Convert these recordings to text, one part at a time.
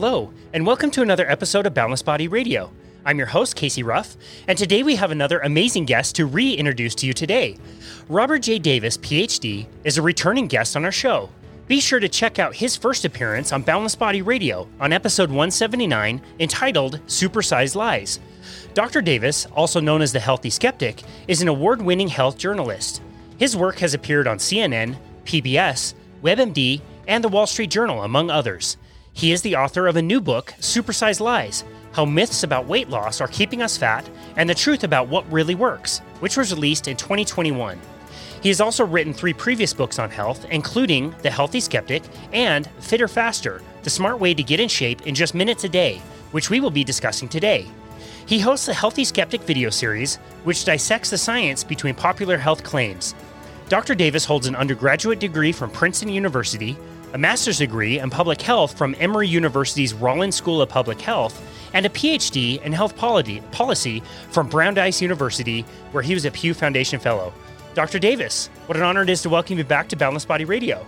Hello, and welcome to another episode of Boundless Body Radio. I'm your host, Casey Ruff, and today we have another amazing guest to reintroduce to you today. Robert J. Davis, PhD, is a returning guest on our show. Be sure to check out his first appearance on Boundless Body Radio on episode 179 entitled Supersized Lies. Dr. Davis, also known as the Healthy Skeptic, is an award winning health journalist. His work has appeared on CNN, PBS, WebMD, and the Wall Street Journal, among others. He is the author of a new book, Supersized Lies How Myths About Weight Loss Are Keeping Us Fat and the Truth About What Really Works, which was released in 2021. He has also written three previous books on health, including The Healthy Skeptic and Fitter Faster The Smart Way to Get in Shape in Just Minutes a Day, which we will be discussing today. He hosts the Healthy Skeptic video series, which dissects the science between popular health claims. Dr. Davis holds an undergraduate degree from Princeton University, a master's degree in public health from Emory University's Rollins School of Public Health, and a PhD in health policy from Brandeis University, where he was a Pew Foundation Fellow. Dr. Davis, what an honor it is to welcome you back to Boundless Body Radio.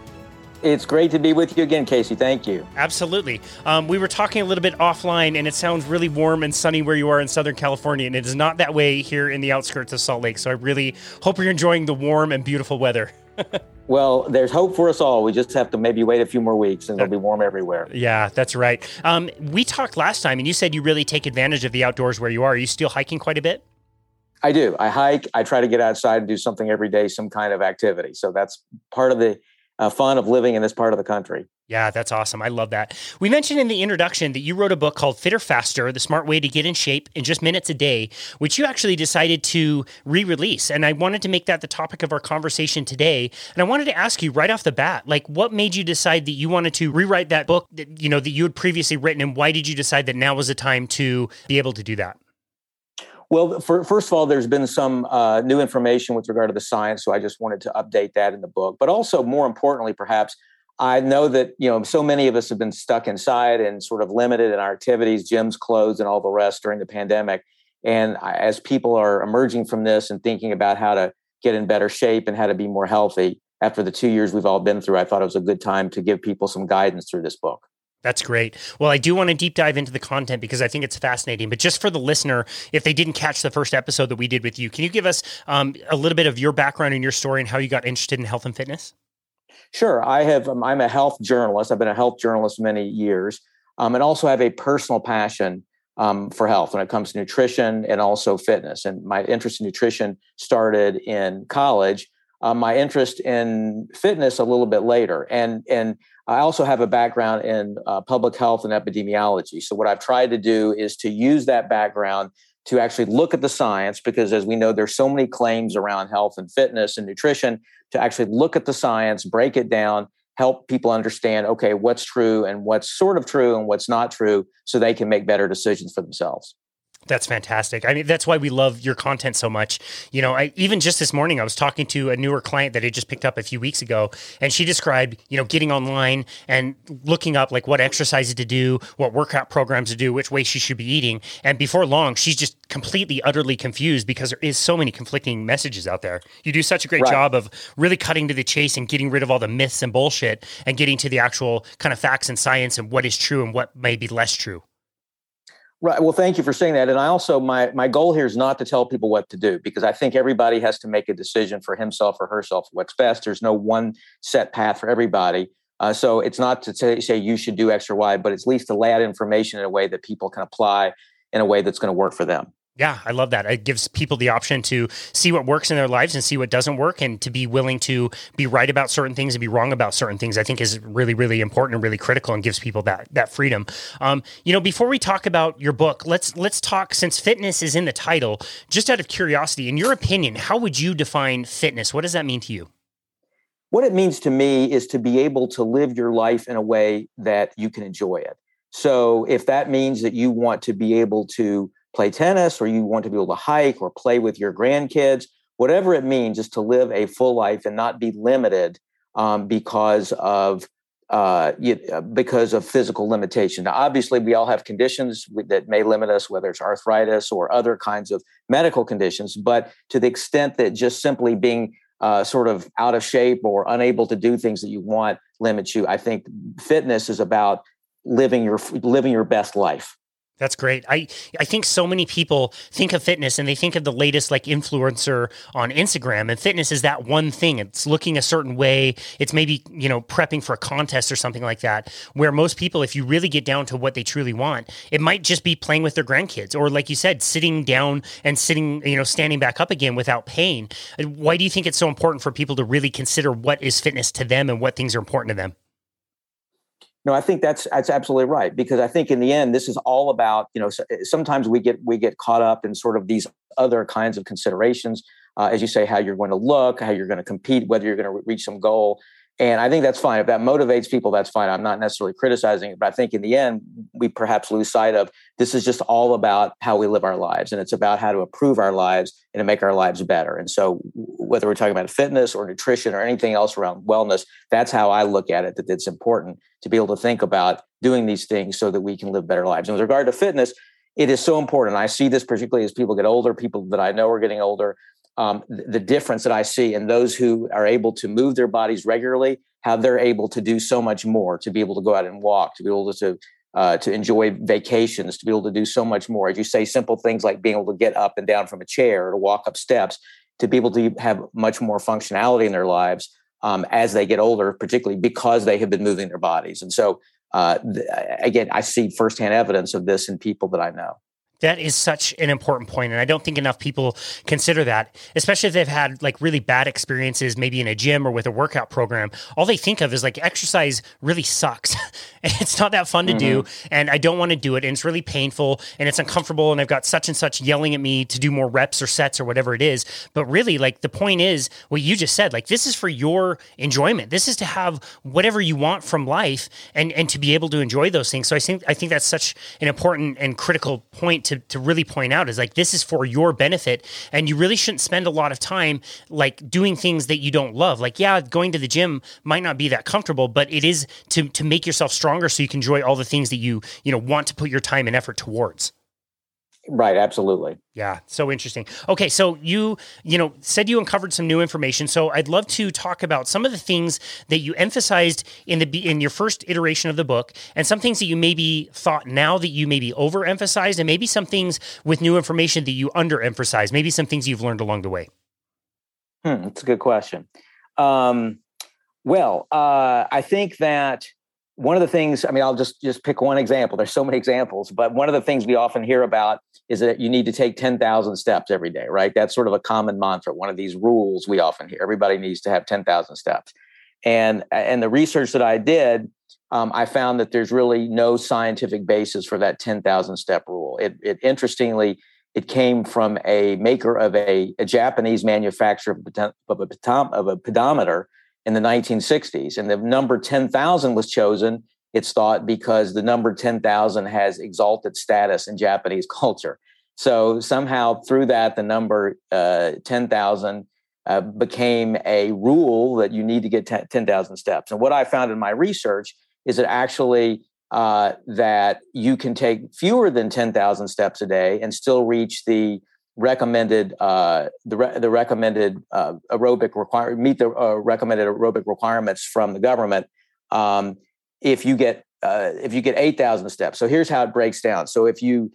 It's great to be with you again, Casey. Thank you. Absolutely. Um, we were talking a little bit offline, and it sounds really warm and sunny where you are in Southern California, and it is not that way here in the outskirts of Salt Lake. So I really hope you're enjoying the warm and beautiful weather. well, there's hope for us all. We just have to maybe wait a few more weeks and it'll be warm everywhere. Yeah, that's right. Um, we talked last time and you said you really take advantage of the outdoors where you are. Are you still hiking quite a bit? I do. I hike. I try to get outside and do something every day, some kind of activity. So that's part of the uh, fun of living in this part of the country. Yeah, that's awesome. I love that. We mentioned in the introduction that you wrote a book called Fitter Faster The Smart Way to Get in Shape in Just Minutes a Day, which you actually decided to re release. And I wanted to make that the topic of our conversation today. And I wanted to ask you right off the bat, like, what made you decide that you wanted to rewrite that book that, you know, that you had previously written? And why did you decide that now was the time to be able to do that? Well, for, first of all, there's been some uh, new information with regard to the science, so I just wanted to update that in the book. But also, more importantly, perhaps, I know that you know so many of us have been stuck inside and sort of limited in our activities, gyms closed, and all the rest during the pandemic. And as people are emerging from this and thinking about how to get in better shape and how to be more healthy after the two years we've all been through, I thought it was a good time to give people some guidance through this book. That's great. Well, I do want to deep dive into the content because I think it's fascinating. But just for the listener, if they didn't catch the first episode that we did with you, can you give us um, a little bit of your background and your story and how you got interested in health and fitness? Sure. I have. Um, I'm a health journalist. I've been a health journalist many years, um, and also have a personal passion um, for health when it comes to nutrition and also fitness. And my interest in nutrition started in college. Um, my interest in fitness a little bit later, and and I also have a background in uh, public health and epidemiology. So what I've tried to do is to use that background to actually look at the science because as we know there's so many claims around health and fitness and nutrition to actually look at the science break it down help people understand okay what's true and what's sort of true and what's not true so they can make better decisions for themselves that's fantastic. I mean, that's why we love your content so much. You know, I, even just this morning, I was talking to a newer client that I just picked up a few weeks ago, and she described, you know, getting online and looking up like what exercises to do, what workout programs to do, which way she should be eating. And before long, she's just completely, utterly confused because there is so many conflicting messages out there. You do such a great right. job of really cutting to the chase and getting rid of all the myths and bullshit and getting to the actual kind of facts and science and what is true and what may be less true. Right. Well, thank you for saying that. And I also my my goal here is not to tell people what to do because I think everybody has to make a decision for himself or herself what's best. There's no one set path for everybody. Uh, so it's not to say, say you should do X or Y, but it's at least to lay out information in a way that people can apply in a way that's going to work for them. Yeah, I love that. It gives people the option to see what works in their lives and see what doesn't work and to be willing to be right about certain things and be wrong about certain things. I think is really, really important and really critical and gives people that that freedom. Um, you know, before we talk about your book, let's let's talk since fitness is in the title, just out of curiosity, in your opinion, how would you define fitness? What does that mean to you? What it means to me is to be able to live your life in a way that you can enjoy it. So if that means that you want to be able to play tennis or you want to be able to hike or play with your grandkids, whatever it means, is to live a full life and not be limited um, because of uh, uh, because of physical limitation. Now, obviously, we all have conditions that may limit us, whether it's arthritis or other kinds of medical conditions. But to the extent that just simply being uh, sort of out of shape or unable to do things that you want limits you, I think fitness is about living your living your best life. That's great. I I think so many people think of fitness and they think of the latest like influencer on Instagram and fitness is that one thing. It's looking a certain way. It's maybe, you know, prepping for a contest or something like that. Where most people if you really get down to what they truly want, it might just be playing with their grandkids or like you said, sitting down and sitting, you know, standing back up again without pain. Why do you think it's so important for people to really consider what is fitness to them and what things are important to them? No, I think that's that's absolutely right because I think in the end this is all about you know sometimes we get we get caught up in sort of these other kinds of considerations uh, as you say how you're going to look how you're going to compete whether you're going to reach some goal and I think that's fine. If that motivates people, that's fine. I'm not necessarily criticizing it, but I think in the end, we perhaps lose sight of this is just all about how we live our lives. And it's about how to improve our lives and to make our lives better. And so, whether we're talking about fitness or nutrition or anything else around wellness, that's how I look at it, that it's important to be able to think about doing these things so that we can live better lives. And with regard to fitness, it is so important. I see this particularly as people get older, people that I know are getting older um, the difference that I see in those who are able to move their bodies regularly, how they're able to do so much more, to be able to go out and walk, to be able to uh, to enjoy vacations, to be able to do so much more. As you say, simple things like being able to get up and down from a chair, or to walk up steps, to be able to have much more functionality in their lives um, as they get older, particularly because they have been moving their bodies. And so, uh, th- again, I see firsthand evidence of this in people that I know. That is such an important point, and I don't think enough people consider that, especially if they've had like really bad experiences, maybe in a gym or with a workout program. All they think of is like exercise really sucks, and it's not that fun to mm-hmm. do, and I don't want to do it, and it's really painful, and it's uncomfortable, and I've got such and such yelling at me to do more reps or sets or whatever it is. But really, like the point is what you just said, like this is for your enjoyment. This is to have whatever you want from life, and and to be able to enjoy those things. So I think I think that's such an important and critical point to, to really point out is like this is for your benefit and you really shouldn't spend a lot of time like doing things that you don't love. Like yeah going to the gym might not be that comfortable but it is to to make yourself stronger so you can enjoy all the things that you you know want to put your time and effort towards Right, absolutely. Yeah, so interesting. Okay, so you, you know, said you uncovered some new information. So I'd love to talk about some of the things that you emphasized in the in your first iteration of the book and some things that you maybe thought now that you maybe overemphasized and maybe some things with new information that you underemphasized, maybe some things you've learned along the way. Hmm, that's a good question. Um, well, uh, I think that one of the things i mean i'll just just pick one example there's so many examples but one of the things we often hear about is that you need to take 10,000 steps every day right that's sort of a common mantra one of these rules we often hear everybody needs to have 10,000 steps and and the research that i did um, i found that there's really no scientific basis for that 10,000 step rule it, it interestingly it came from a maker of a, a japanese manufacturer of a, of a, pedometer in the 1960s. And the number 10,000 was chosen, it's thought, because the number 10,000 has exalted status in Japanese culture. So somehow through that, the number uh, 10,000 uh, became a rule that you need to get 10,000 steps. And what I found in my research is that actually uh, that you can take fewer than 10,000 steps a day and still reach the recommended uh, the re- the recommended uh, aerobic require meet the uh, recommended aerobic requirements from the government um, if you get uh, if you get 8000 steps. So here's how it breaks down. So if you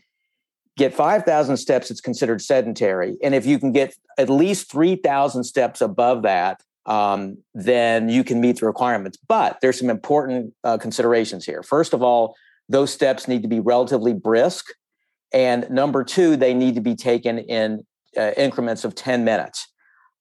get 5000 steps it's considered sedentary. And if you can get at least 3000 steps above that um, then you can meet the requirements. But there's some important uh, considerations here. First of all those steps need to be relatively brisk. And number two, they need to be taken in uh, increments of 10 minutes.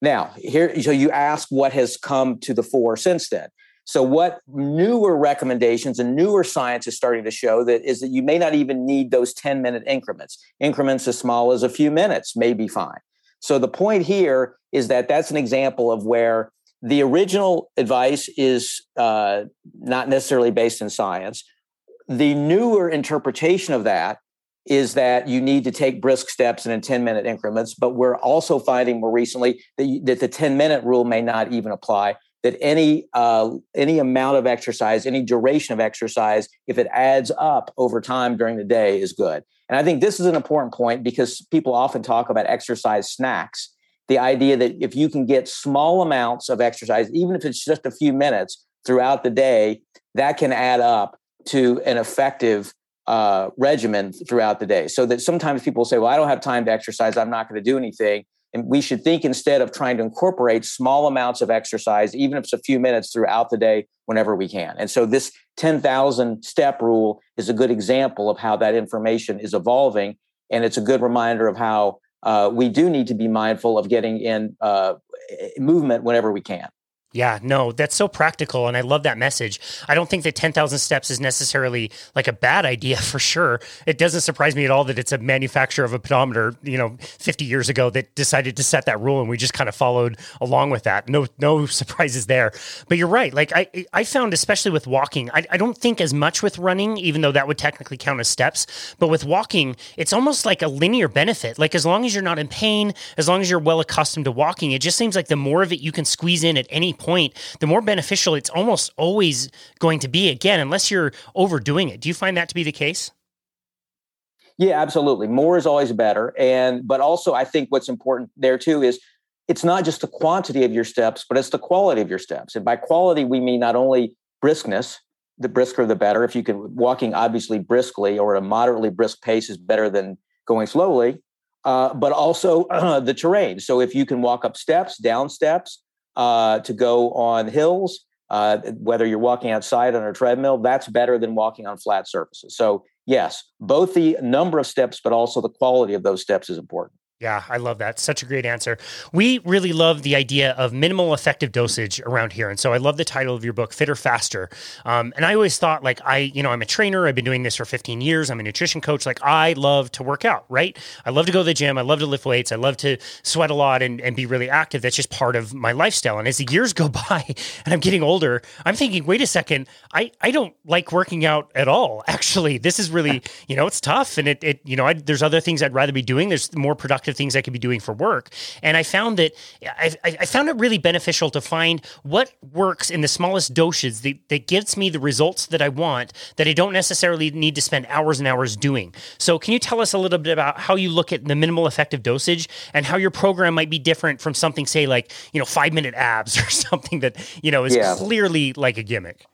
Now, here, so you ask what has come to the fore since then. So, what newer recommendations and newer science is starting to show that is that you may not even need those 10 minute increments. Increments as small as a few minutes may be fine. So, the point here is that that's an example of where the original advice is uh, not necessarily based in science. The newer interpretation of that is that you need to take brisk steps and in 10 minute increments. But we're also finding more recently that, you, that the 10 minute rule may not even apply. That any uh, any amount of exercise, any duration of exercise, if it adds up over time during the day, is good. And I think this is an important point because people often talk about exercise snacks. The idea that if you can get small amounts of exercise, even if it's just a few minutes throughout the day, that can add up to an effective uh, regimen throughout the day. So that sometimes people say, well, I don't have time to exercise. I'm not going to do anything. And we should think instead of trying to incorporate small amounts of exercise, even if it's a few minutes throughout the day, whenever we can. And so this 10,000 step rule is a good example of how that information is evolving. And it's a good reminder of how uh, we do need to be mindful of getting in uh, movement whenever we can. Yeah, no, that's so practical. And I love that message. I don't think that 10,000 steps is necessarily like a bad idea for sure. It doesn't surprise me at all that it's a manufacturer of a pedometer, you know, 50 years ago that decided to set that rule and we just kind of followed along with that. No, no surprises there. But you're right. Like I, I found, especially with walking, I, I don't think as much with running, even though that would technically count as steps. But with walking, it's almost like a linear benefit. Like as long as you're not in pain, as long as you're well accustomed to walking, it just seems like the more of it you can squeeze in at any point point, the more beneficial it's almost always going to be, again, unless you're overdoing it. Do you find that to be the case? Yeah, absolutely. More is always better. And, but also, I think what's important there too is it's not just the quantity of your steps, but it's the quality of your steps. And by quality, we mean not only briskness, the brisker the better. If you can, walking obviously briskly or at a moderately brisk pace is better than going slowly, uh, but also uh, the terrain. So if you can walk up steps, down steps, uh, to go on hills, uh, whether you're walking outside on a treadmill, that's better than walking on flat surfaces. So, yes, both the number of steps, but also the quality of those steps is important. Yeah, I love that. Such a great answer. We really love the idea of minimal effective dosage around here. And so I love the title of your book, Fitter Faster. Um, and I always thought, like, I, you know, I'm a trainer. I've been doing this for 15 years. I'm a nutrition coach. Like, I love to work out, right? I love to go to the gym. I love to lift weights. I love to sweat a lot and, and be really active. That's just part of my lifestyle. And as the years go by and I'm getting older, I'm thinking, wait a second, I, I don't like working out at all. Actually, this is really, you know, it's tough. And it, it you know, I, there's other things I'd rather be doing. There's more productive productive things I could be doing for work. And I found that I, I found it really beneficial to find what works in the smallest doses that, that gives me the results that I want that I don't necessarily need to spend hours and hours doing. So, can you tell us a little bit about how you look at the minimal effective dosage and how your program might be different from something, say, like, you know, five minute abs or something that, you know, is yeah. clearly like a gimmick?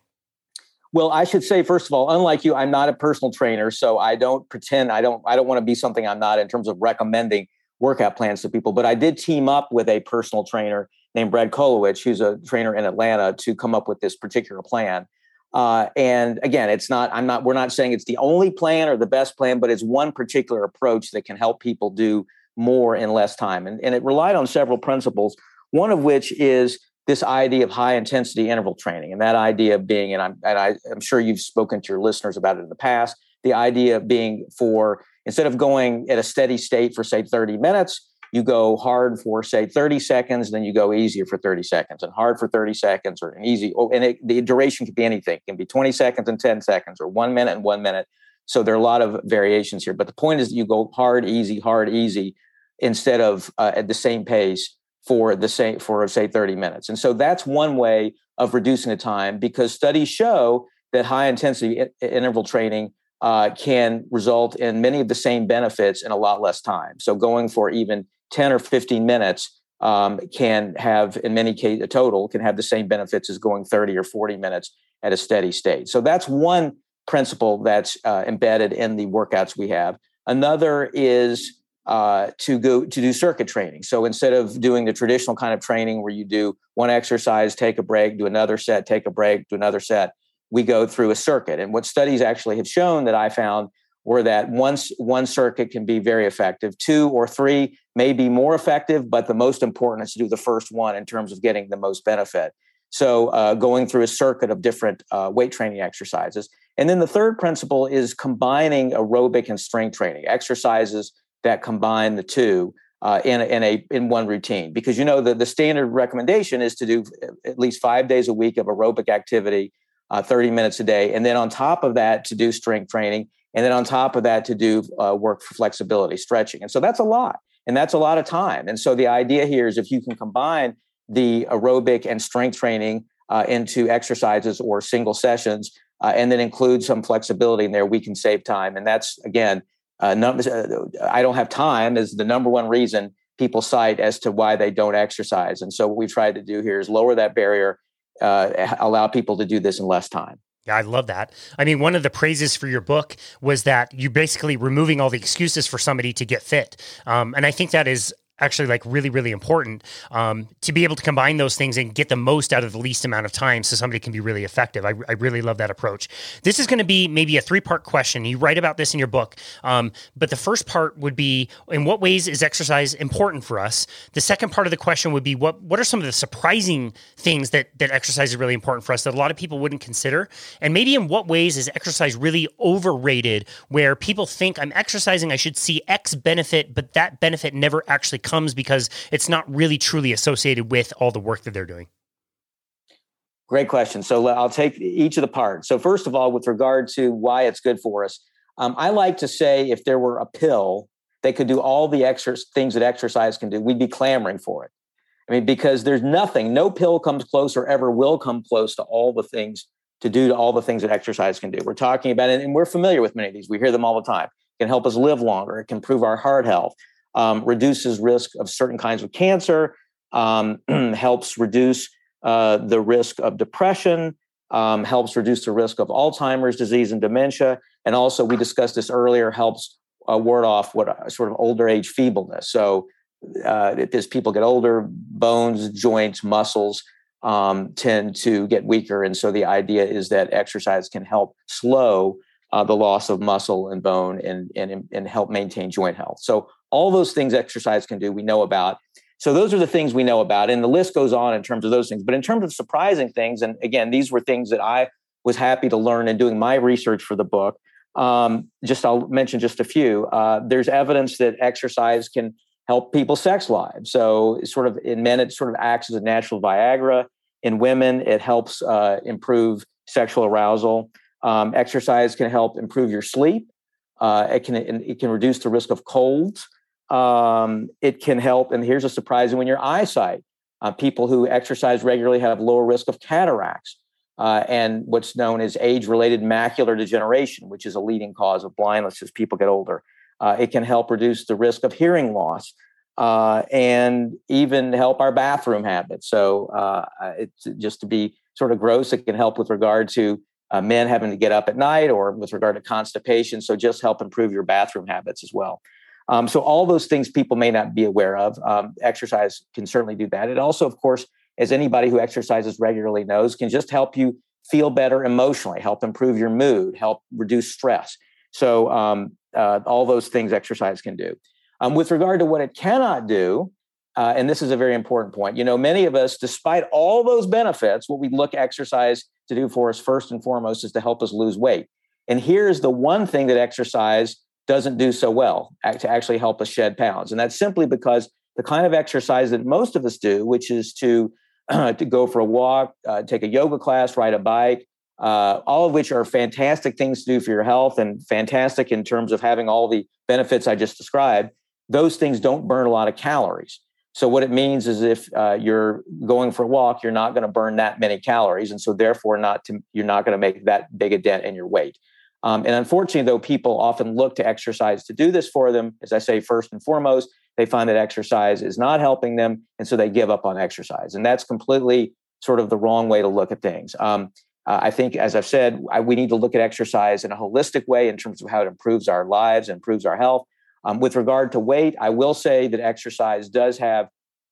Well, I should say first of all, unlike you, I'm not a personal trainer, so I don't pretend I don't I don't want to be something I'm not in terms of recommending workout plans to people. But I did team up with a personal trainer named Brad Kolowich, who's a trainer in Atlanta, to come up with this particular plan. Uh, and again, it's not, I'm not, we're not saying it's the only plan or the best plan, but it's one particular approach that can help people do more in less time. And, and it relied on several principles, one of which is this idea of high intensity interval training. And that idea of being, and I'm, and I, I'm sure you've spoken to your listeners about it in the past, the idea of being for Instead of going at a steady state for, say, 30 minutes, you go hard for, say, 30 seconds, then you go easier for 30 seconds, and hard for 30 seconds, or an easy. Oh, and it, the duration could be anything. It can be 20 seconds and 10 seconds, or one minute and one minute. So there are a lot of variations here. But the point is that you go hard, easy, hard, easy, instead of uh, at the same pace for the same for say 30 minutes. And so that's one way of reducing the time because studies show that high intensity interval training uh, can result in many of the same benefits in a lot less time. So going for even 10 or 15 minutes um, can have, in many cases, a total can have the same benefits as going 30 or 40 minutes at a steady state. So that's one principle that's uh, embedded in the workouts we have. Another is uh, to go to do circuit training. So instead of doing the traditional kind of training where you do one exercise, take a break, do another set, take a break, do another set, we go through a circuit. And what studies actually have shown that I found were that once one circuit can be very effective, two or three may be more effective, but the most important is to do the first one in terms of getting the most benefit. So, uh, going through a circuit of different uh, weight training exercises. And then the third principle is combining aerobic and strength training exercises that combine the two. Uh, in, in a in one routine because you know the, the standard recommendation is to do at least five days a week of aerobic activity uh, 30 minutes a day. And then on top of that, to do strength training. And then on top of that, to do uh, work for flexibility, stretching. And so that's a lot. And that's a lot of time. And so the idea here is if you can combine the aerobic and strength training uh, into exercises or single sessions, uh, and then include some flexibility in there, we can save time. And that's, again, uh, uh, I don't have time is the number one reason people cite as to why they don't exercise. And so what we've tried to do here is lower that barrier uh, allow people to do this in less time. Yeah, I love that. I mean, one of the praises for your book was that you're basically removing all the excuses for somebody to get fit. Um, and I think that is actually like really really important um, to be able to combine those things and get the most out of the least amount of time so somebody can be really effective. I, I really love that approach. This is going to be maybe a three part question. You write about this in your book um, but the first part would be in what ways is exercise important for us? The second part of the question would be what what are some of the surprising things that that exercise is really important for us that a lot of people wouldn't consider? And maybe in what ways is exercise really overrated where people think i'm exercising i should see x benefit but that benefit never actually comes because it's not really truly associated with all the work that they're doing? Great question. So I'll take each of the parts. So first of all, with regard to why it's good for us, um, I like to say if there were a pill that could do all the extra things that exercise can do, we'd be clamoring for it. I mean, because there's nothing, no pill comes close or ever will come close to all the things to do to all the things that exercise can do. We're talking about it, and we're familiar with many of these. We hear them all the time. It can help us live longer. It can improve our heart health um, reduces risk of certain kinds of cancer, um, helps reduce uh, the risk of depression, um, helps reduce the risk of Alzheimer's disease and dementia, and also we discussed this earlier helps uh, ward off what uh, sort of older age feebleness. So uh, as people get older, bones, joints, muscles um, tend to get weaker, and so the idea is that exercise can help slow uh, the loss of muscle and bone and, and and help maintain joint health. So all those things exercise can do, we know about. So those are the things we know about, and the list goes on in terms of those things. But in terms of surprising things, and again, these were things that I was happy to learn in doing my research for the book. Um, just I'll mention just a few. Uh, there's evidence that exercise can help people's sex lives. So, sort of in men, it sort of acts as a natural Viagra. In women, it helps uh, improve sexual arousal. Um, exercise can help improve your sleep. Uh, it can it can reduce the risk of colds. Um, it can help, and here's a surprising when your eyesight. Uh, people who exercise regularly have lower risk of cataracts uh, and what's known as age-related macular degeneration, which is a leading cause of blindness as people get older. Uh, it can help reduce the risk of hearing loss. Uh, and even help our bathroom habits. So, uh, it's just to be sort of gross, it can help with regard to uh, men having to get up at night or with regard to constipation. So, just help improve your bathroom habits as well. Um, so all those things people may not be aware of. Um, exercise can certainly do that. It also, of course, as anybody who exercises regularly knows, can just help you feel better emotionally, help improve your mood, help reduce stress. So um, uh, all those things exercise can do. Um, with regard to what it cannot do, uh, and this is a very important point. You know, many of us, despite all those benefits, what we look exercise to do for us first and foremost is to help us lose weight. And here's the one thing that exercise doesn't do so well to actually help us shed pounds. And that's simply because the kind of exercise that most of us do, which is to, to go for a walk, uh, take a yoga class, ride a bike, uh, all of which are fantastic things to do for your health and fantastic in terms of having all the benefits I just described, those things don't burn a lot of calories. So what it means is if uh, you're going for a walk, you're not going to burn that many calories, and so therefore not to, you're not going to make that big a dent in your weight. Um, and unfortunately, though, people often look to exercise to do this for them. As I say, first and foremost, they find that exercise is not helping them. And so they give up on exercise. And that's completely sort of the wrong way to look at things. Um, uh, I think, as I've said, I, we need to look at exercise in a holistic way in terms of how it improves our lives, improves our health. Um, with regard to weight, I will say that exercise does have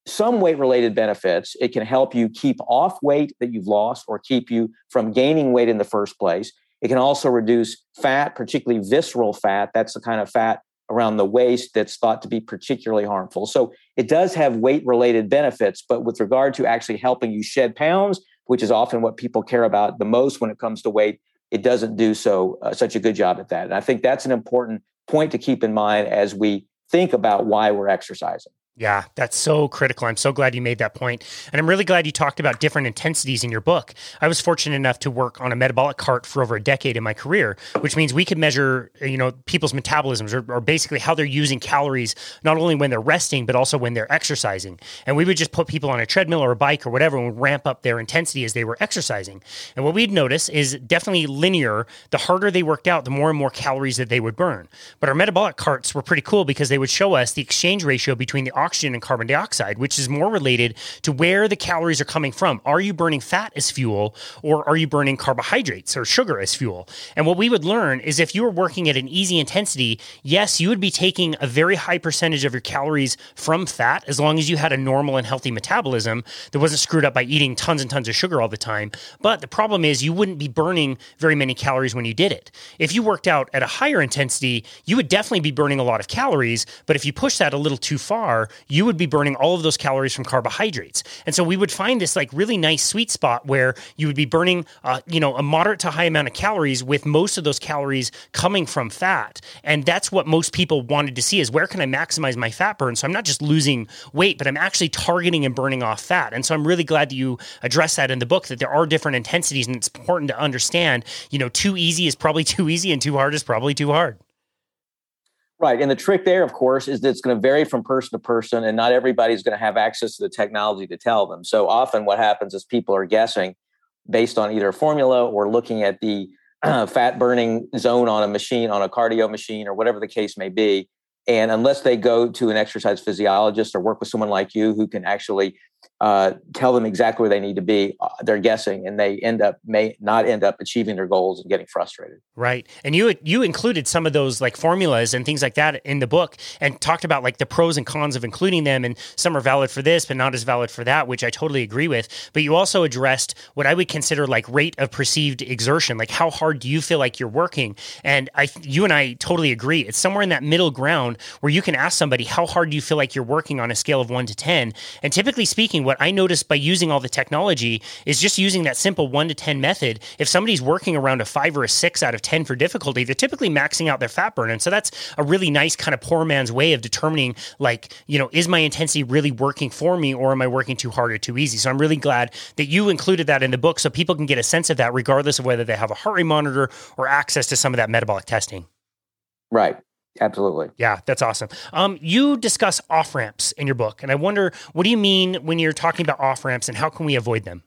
some weight related benefits. It can help you keep off weight that you've lost or keep you from gaining weight in the first place. It can also reduce fat, particularly visceral fat. That's the kind of fat around the waist that's thought to be particularly harmful. So it does have weight related benefits, but with regard to actually helping you shed pounds, which is often what people care about the most when it comes to weight, it doesn't do so uh, such a good job at that. And I think that's an important point to keep in mind as we think about why we're exercising. Yeah, that's so critical. I'm so glad you made that point. And I'm really glad you talked about different intensities in your book. I was fortunate enough to work on a metabolic cart for over a decade in my career, which means we could measure, you know, people's metabolisms or, or basically how they're using calories, not only when they're resting, but also when they're exercising. And we would just put people on a treadmill or a bike or whatever and ramp up their intensity as they were exercising. And what we'd notice is definitely linear. The harder they worked out, the more and more calories that they would burn. But our metabolic carts were pretty cool because they would show us the exchange ratio between the oxygen and carbon dioxide, which is more related to where the calories are coming from. Are you burning fat as fuel or are you burning carbohydrates or sugar as fuel? And what we would learn is if you were working at an easy intensity, yes, you would be taking a very high percentage of your calories from fat as long as you had a normal and healthy metabolism that wasn't screwed up by eating tons and tons of sugar all the time. But the problem is you wouldn't be burning very many calories when you did it. If you worked out at a higher intensity, you would definitely be burning a lot of calories. But if you push that a little too far, you would be burning all of those calories from carbohydrates. And so we would find this like really nice sweet spot where you would be burning, uh, you know, a moderate to high amount of calories with most of those calories coming from fat. And that's what most people wanted to see is where can I maximize my fat burn? So I'm not just losing weight, but I'm actually targeting and burning off fat. And so I'm really glad that you address that in the book that there are different intensities and it's important to understand, you know, too easy is probably too easy and too hard is probably too hard. Right. And the trick there, of course, is that it's going to vary from person to person, and not everybody's going to have access to the technology to tell them. So often, what happens is people are guessing based on either a formula or looking at the uh, fat burning zone on a machine, on a cardio machine, or whatever the case may be. And unless they go to an exercise physiologist or work with someone like you who can actually uh, tell them exactly where they need to be, uh, they're guessing, and they end up may not end up achieving their goals and getting frustrated. Right, and you you included some of those like formulas and things like that in the book, and talked about like the pros and cons of including them, and some are valid for this, but not as valid for that, which I totally agree with. But you also addressed what I would consider like rate of perceived exertion, like how hard do you feel like you're working, and I you and I totally agree. It's somewhere in that middle ground where you can ask somebody how hard do you feel like you're working on a scale of one to ten, and typically speaking what I noticed by using all the technology is just using that simple one to 10 method. If somebody's working around a five or a six out of 10 for difficulty, they're typically maxing out their fat burn. And so that's a really nice kind of poor man's way of determining, like, you know, is my intensity really working for me or am I working too hard or too easy? So I'm really glad that you included that in the book so people can get a sense of that regardless of whether they have a heart rate monitor or access to some of that metabolic testing. Right. Absolutely. Yeah, that's awesome. Um, you discuss off ramps in your book, and I wonder what do you mean when you're talking about off ramps, and how can we avoid them?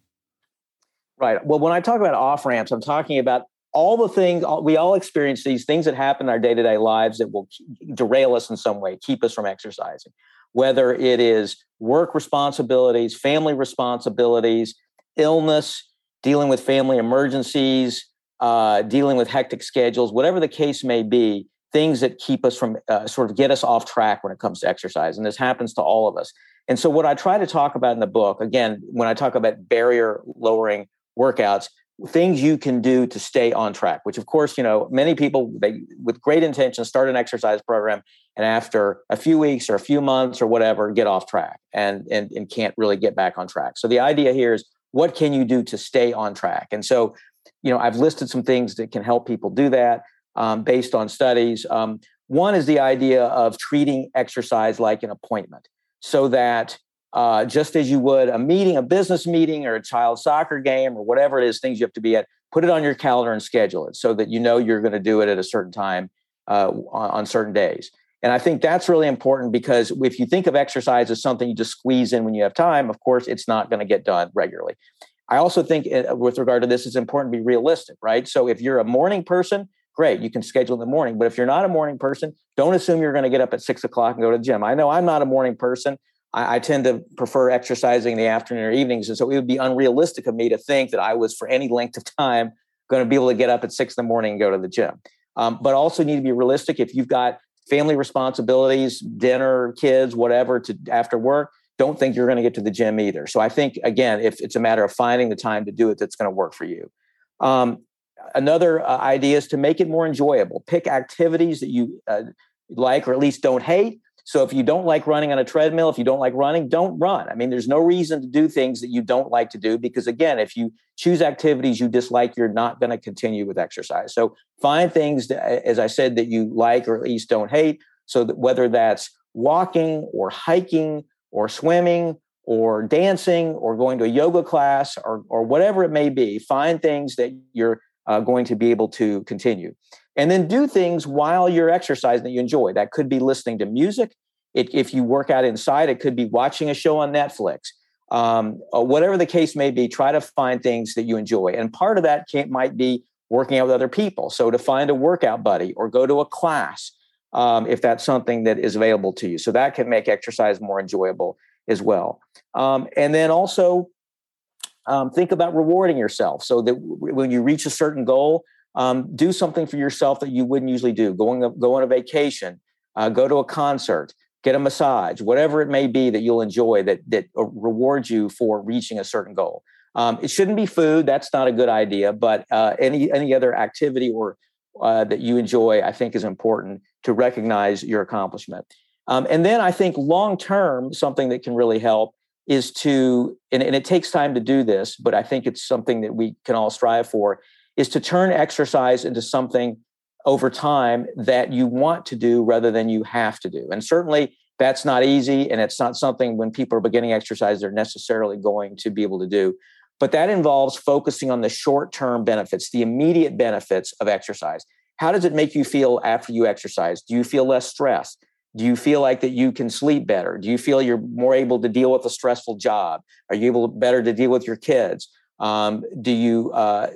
Right. Well, when I talk about off ramps, I'm talking about all the things we all experience these things that happen in our day to day lives that will derail us in some way, keep us from exercising. Whether it is work responsibilities, family responsibilities, illness, dealing with family emergencies, uh, dealing with hectic schedules, whatever the case may be, things that keep us from uh, sort of get us off track when it comes to exercise. And this happens to all of us. And so, what I try to talk about in the book, again, when I talk about barrier lowering workouts, things you can do to stay on track, which of course, you know, many people they with great intention start an exercise program and after a few weeks or a few months or whatever, get off track and and, and can't really get back on track. So the idea here is what can you do to stay on track? And so, you know, I've listed some things that can help people do that um, based on studies. Um, one is the idea of treating exercise like an appointment so that uh, just as you would a meeting, a business meeting, or a child soccer game, or whatever it is, things you have to be at, put it on your calendar and schedule it so that you know you're going to do it at a certain time uh, on, on certain days. And I think that's really important because if you think of exercise as something you just squeeze in when you have time, of course, it's not going to get done regularly. I also think, uh, with regard to this, it's important to be realistic, right? So if you're a morning person, great, you can schedule in the morning. But if you're not a morning person, don't assume you're going to get up at six o'clock and go to the gym. I know I'm not a morning person. I, I, tend to prefer exercising in the afternoon or evenings. And so it would be unrealistic of me to think that I was, for any length of time, going to be able to get up at six in the morning and go to the gym. Um, but also need to be realistic. If you've got family responsibilities, dinner, kids, whatever, to after work, don't think you're going to get to the gym either. So I think again, if it's a matter of finding the time to do it, that's going to work for you. Um, another uh, idea is to make it more enjoyable. Pick activities that you uh, like or at least don't hate. So if you don't like running on a treadmill, if you don't like running, don't run. I mean, there's no reason to do things that you don't like to do because again, if you choose activities you dislike, you're not going to continue with exercise. So find things that, as I said that you like or at least don't hate. So that whether that's walking or hiking or swimming or dancing or going to a yoga class or or whatever it may be, find things that you're uh, going to be able to continue. And then do things while you're exercising that you enjoy. That could be listening to music. It, if you work out inside, it could be watching a show on Netflix. Um, uh, whatever the case may be, try to find things that you enjoy. And part of that might be working out with other people. So to find a workout buddy or go to a class um, if that's something that is available to you. So that can make exercise more enjoyable as well. Um, and then also um, think about rewarding yourself so that w- when you reach a certain goal, um, do something for yourself that you wouldn't usually do. Going go on a vacation, uh, go to a concert, get a massage, whatever it may be that you'll enjoy that that uh, rewards you for reaching a certain goal. Um, it shouldn't be food; that's not a good idea. But uh, any any other activity or uh, that you enjoy, I think, is important to recognize your accomplishment. Um, and then I think long term, something that can really help is to, and, and it takes time to do this, but I think it's something that we can all strive for, is to turn exercise into something over time that you want to do rather than you have to do. And certainly that's not easy. And it's not something when people are beginning exercise, they're necessarily going to be able to do. But that involves focusing on the short term benefits, the immediate benefits of exercise. How does it make you feel after you exercise? Do you feel less stressed? Do you feel like that you can sleep better? Do you feel you're more able to deal with a stressful job? Are you able better to deal with your kids? Um, do you uh,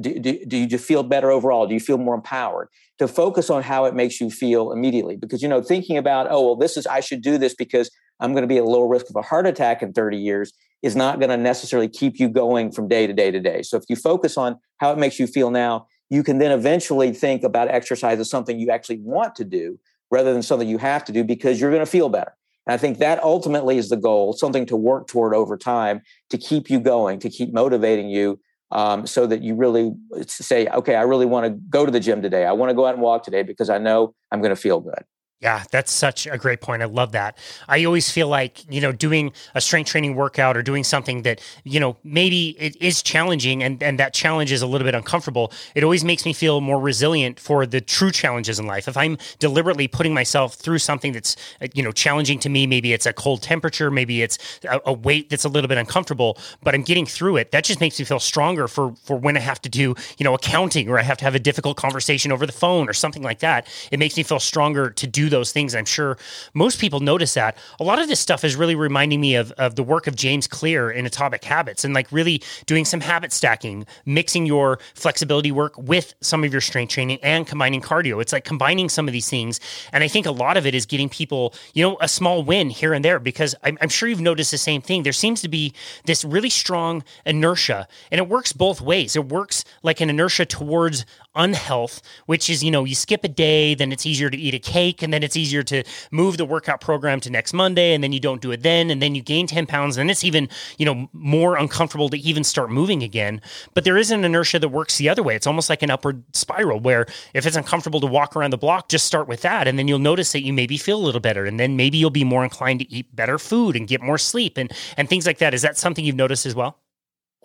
do, do, do you feel better overall? Do you feel more empowered? To focus on how it makes you feel immediately, because you know thinking about oh well this is I should do this because I'm going to be at lower risk of a heart attack in 30 years is not going to necessarily keep you going from day to day to day. So if you focus on how it makes you feel now, you can then eventually think about exercise as something you actually want to do rather than something you have to do because you're going to feel better. And I think that ultimately is the goal, something to work toward over time to keep you going, to keep motivating you um, so that you really say, okay, I really want to go to the gym today. I want to go out and walk today because I know I'm going to feel good. Yeah, that's such a great point. I love that. I always feel like, you know, doing a strength training workout or doing something that, you know, maybe it is challenging and, and that challenge is a little bit uncomfortable. It always makes me feel more resilient for the true challenges in life. If I'm deliberately putting myself through something that's, uh, you know, challenging to me, maybe it's a cold temperature, maybe it's a, a weight that's a little bit uncomfortable, but I'm getting through it. That just makes me feel stronger for, for when I have to do, you know, accounting or I have to have a difficult conversation over the phone or something like that. It makes me feel stronger to do those things. I'm sure most people notice that. A lot of this stuff is really reminding me of, of the work of James Clear in Atomic Habits and like really doing some habit stacking, mixing your flexibility work with some of your strength training and combining cardio. It's like combining some of these things. And I think a lot of it is getting people, you know, a small win here and there because I'm, I'm sure you've noticed the same thing. There seems to be this really strong inertia and it works both ways. It works like an inertia towards unhealth, which is, you know, you skip a day, then it's easier to eat a cake, and then it's easier to move the workout program to next Monday, and then you don't do it then, and then you gain 10 pounds, and it's even, you know, more uncomfortable to even start moving again. But there is an inertia that works the other way. It's almost like an upward spiral where if it's uncomfortable to walk around the block, just start with that, and then you'll notice that you maybe feel a little better, and then maybe you'll be more inclined to eat better food and get more sleep and and things like that. Is that something you've noticed as well?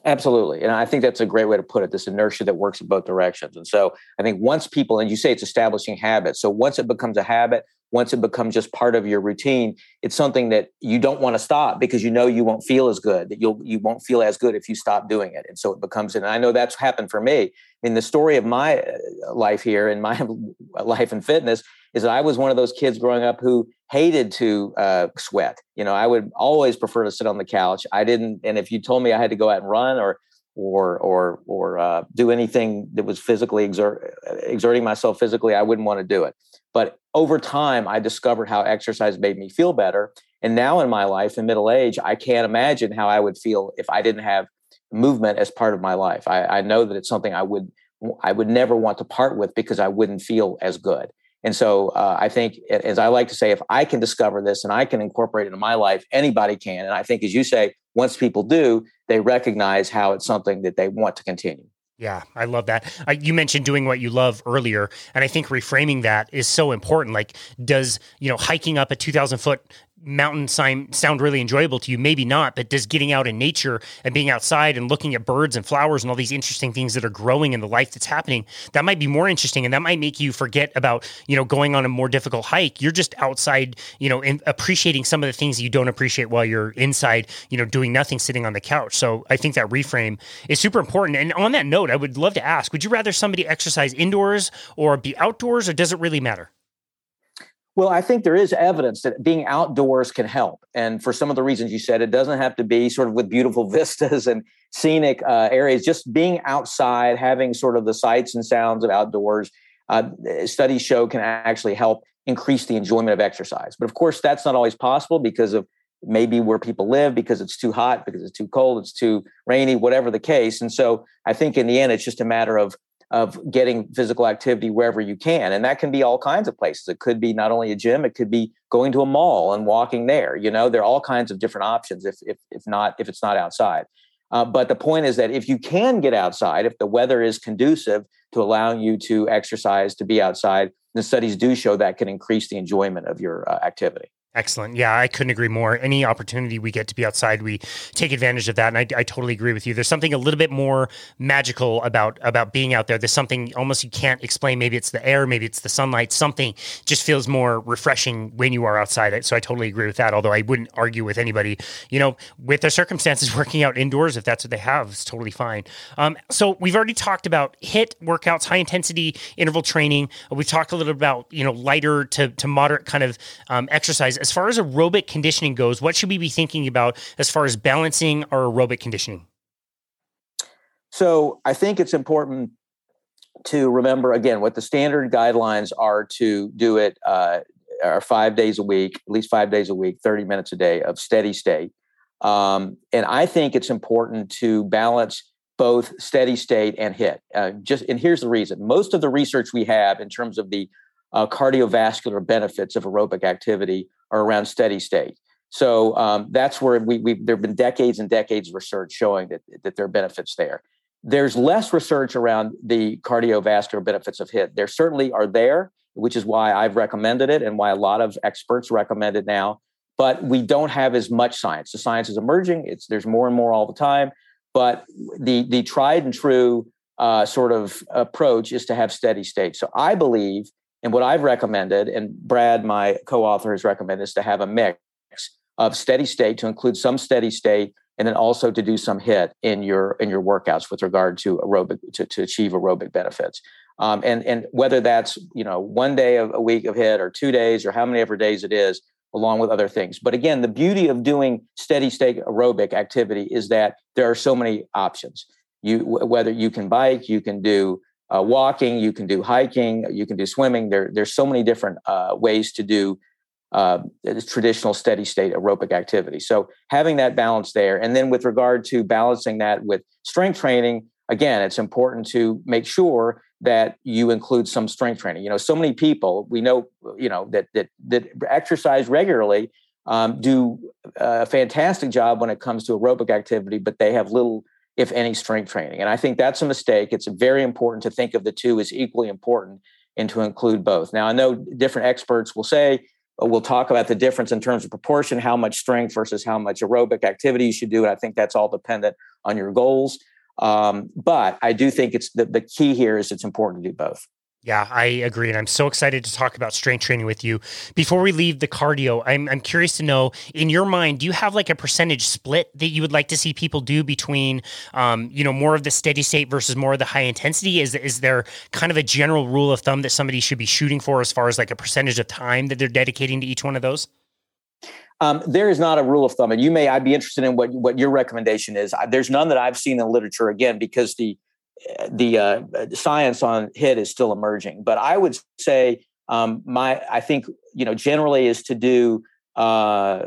Absolutely. And I think that's a great way to put it this inertia that works in both directions. And so I think once people, and you say it's establishing habits. So once it becomes a habit, once it becomes just part of your routine, it's something that you don't want to stop because you know you won't feel as good, that you'll, you won't feel as good if you stop doing it. And so it becomes, and I know that's happened for me. In the story of my uh, life here and my life in fitness is that I was one of those kids growing up who hated to uh, sweat. You know, I would always prefer to sit on the couch. I didn't, and if you told me I had to go out and run or or or or uh, do anything that was physically exert, exerting myself physically, I wouldn't want to do it. But over time, I discovered how exercise made me feel better. And now in my life, in middle age, I can't imagine how I would feel if I didn't have movement as part of my life. I, I know that it's something I would I would never want to part with because I wouldn't feel as good. And so uh, I think, as I like to say, if I can discover this and I can incorporate it in my life, anybody can. And I think, as you say, once people do, they recognize how it's something that they want to continue. Yeah, I love that. Uh, you mentioned doing what you love earlier, and I think reframing that is so important. Like, does you know hiking up a two thousand foot mountain sign sound really enjoyable to you? Maybe not, but does getting out in nature and being outside and looking at birds and flowers and all these interesting things that are growing in the life that's happening, that might be more interesting and that might make you forget about, you know, going on a more difficult hike. You're just outside, you know, appreciating some of the things you don't appreciate while you're inside, you know, doing nothing sitting on the couch. So I think that reframe is super important. And on that note, I would love to ask, would you rather somebody exercise indoors or be outdoors or does it really matter? Well, I think there is evidence that being outdoors can help. And for some of the reasons you said, it doesn't have to be sort of with beautiful vistas and scenic uh, areas, just being outside, having sort of the sights and sounds of outdoors. Uh, studies show can actually help increase the enjoyment of exercise. But of course, that's not always possible because of maybe where people live, because it's too hot, because it's too cold, it's too rainy, whatever the case. And so I think in the end, it's just a matter of of getting physical activity wherever you can and that can be all kinds of places. It could be not only a gym it could be going to a mall and walking there you know? There are all kinds of different options if if, if not if it's not outside. Uh, but the point is that if you can get outside if the weather is conducive to allowing you to exercise to be outside the studies do show that can increase the enjoyment of your uh, activity Excellent. Yeah, I couldn't agree more. Any opportunity we get to be outside, we take advantage of that, and I, I, totally agree with you. There's something a little bit more magical about about being out there. There's something almost you can't explain. Maybe it's the air, maybe it's the sunlight. Something just feels more refreshing when you are outside. So I totally agree with that. Although I wouldn't argue with anybody, you know, with their circumstances, working out indoors if that's what they have is totally fine. Um, so we've already talked about HIIT workouts, high intensity interval training. We've talked a little about you know lighter to to moderate kind of um, exercise as far as aerobic conditioning goes, what should we be thinking about as far as balancing our aerobic conditioning? So I think it's important to remember again what the standard guidelines are to do it uh, are five days a week, at least five days a week, 30 minutes a day of steady state. Um, and I think it's important to balance both steady state and HIIT. Uh, just and here's the reason: most of the research we have in terms of the uh, cardiovascular benefits of aerobic activity are around steady state. So um, that's where we, we there have been decades and decades of research showing that, that there are benefits there. There's less research around the cardiovascular benefits of HIT. There certainly are there, which is why I've recommended it and why a lot of experts recommend it now. But we don't have as much science. The science is emerging. It's there's more and more all the time. But the the tried and true uh, sort of approach is to have steady state. So I believe and what I've recommended, and Brad, my co-author, has recommended, is to have a mix of steady state to include some steady state, and then also to do some HIIT in your in your workouts with regard to aerobic to, to achieve aerobic benefits. Um, and and whether that's you know one day of a week of HIIT or two days or how many ever days it is, along with other things. But again, the beauty of doing steady state aerobic activity is that there are so many options. You whether you can bike, you can do uh, walking, you can do hiking, you can do swimming. There, there's so many different uh, ways to do uh, traditional steady state aerobic activity. So having that balance there, and then with regard to balancing that with strength training, again, it's important to make sure that you include some strength training. You know, so many people we know, you know, that that that exercise regularly um, do a fantastic job when it comes to aerobic activity, but they have little if any, strength training. And I think that's a mistake. It's very important to think of the two as equally important and to include both. Now, I know different experts will say, uh, we'll talk about the difference in terms of proportion, how much strength versus how much aerobic activity you should do. And I think that's all dependent on your goals. Um, but I do think it's the, the key here is it's important to do both. Yeah, I agree. And I'm so excited to talk about strength training with you. Before we leave the cardio, I'm, I'm curious to know in your mind, do you have like a percentage split that you would like to see people do between, um, you know, more of the steady state versus more of the high intensity? Is, is there kind of a general rule of thumb that somebody should be shooting for as far as like a percentage of time that they're dedicating to each one of those? Um, there is not a rule of thumb, and you may. I'd be interested in what what your recommendation is. There's none that I've seen in the literature. Again, because the the uh, science on HIT is still emerging. But I would say um, my I think you know generally is to do uh,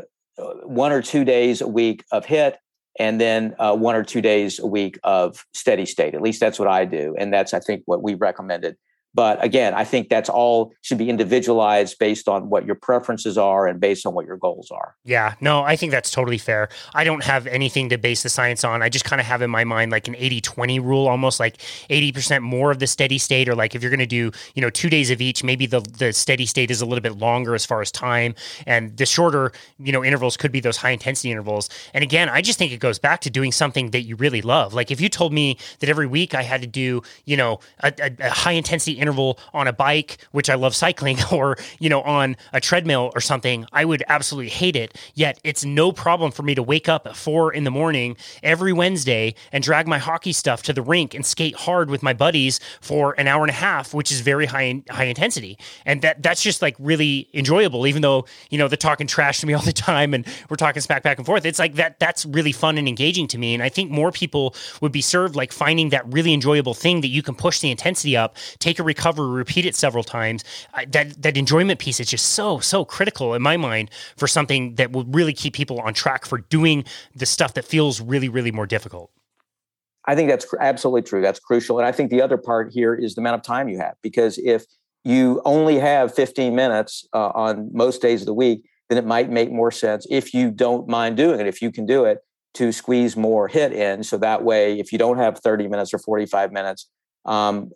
one or two days a week of HIT and then uh, one or two days a week of steady state. At least that's what I do, and that's I think what we recommended but again, I think that's all should be individualized based on what your preferences are and based on what your goals are. Yeah, no, I think that's totally fair. I don't have anything to base the science on. I just kind of have in my mind like an 80 20 rule, almost like 80% more of the steady state, or like if you're going to do, you know, two days of each, maybe the, the steady state is a little bit longer as far as time. And the shorter, you know, intervals could be those high intensity intervals. And again, I just think it goes back to doing something that you really love. Like if you told me that every week I had to do, you know, a, a, a high intensity interval on a bike, which I love cycling, or, you know, on a treadmill or something, I would absolutely hate it. Yet it's no problem for me to wake up at four in the morning every Wednesday and drag my hockey stuff to the rink and skate hard with my buddies for an hour and a half, which is very high high intensity. And that that's just like really enjoyable, even though, you know, they're talking trash to me all the time and we're talking smack back and forth. It's like that that's really fun and engaging to me. And I think more people would be served like finding that really enjoyable thing that you can push the intensity up, take a recover, repeat it several times. that that enjoyment piece is just so so critical in my mind for something that will really keep people on track for doing the stuff that feels really really more difficult. I think that's absolutely true. That's crucial. And I think the other part here is the amount of time you have. Because if you only have 15 minutes uh, on most days of the week, then it might make more sense if you don't mind doing it, if you can do it, to squeeze more HIIT in. So that way, if you don't have 30 minutes or 45 minutes um,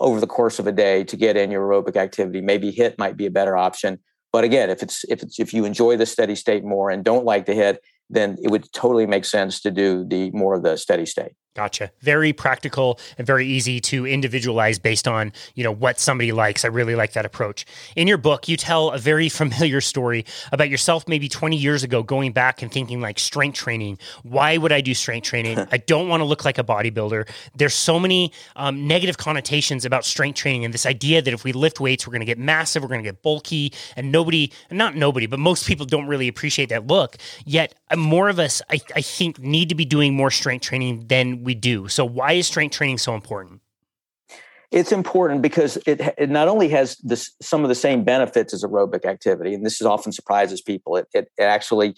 over the course of a day to get in your aerobic activity, maybe HIIT might be a better option. But again, if it's if it's if you enjoy the steady state more and don't like the HIIT, then it would totally make sense to do the more of the steady state. Gotcha. Very practical and very easy to individualize based on, you know, what somebody likes. I really like that approach. In your book, you tell a very familiar story about yourself maybe 20 years ago going back and thinking like strength training. Why would I do strength training? I don't want to look like a bodybuilder. There's so many um, negative connotations about strength training and this idea that if we lift weights, we're going to get massive, we're going to get bulky, and nobody, not nobody, but most people don't really appreciate that look. Yet uh, more of us, I, I think, need to be doing more strength training than we do. So why is strength training so important? It's important because it, it not only has this, some of the same benefits as aerobic activity, and this is often surprises people. It, it, it actually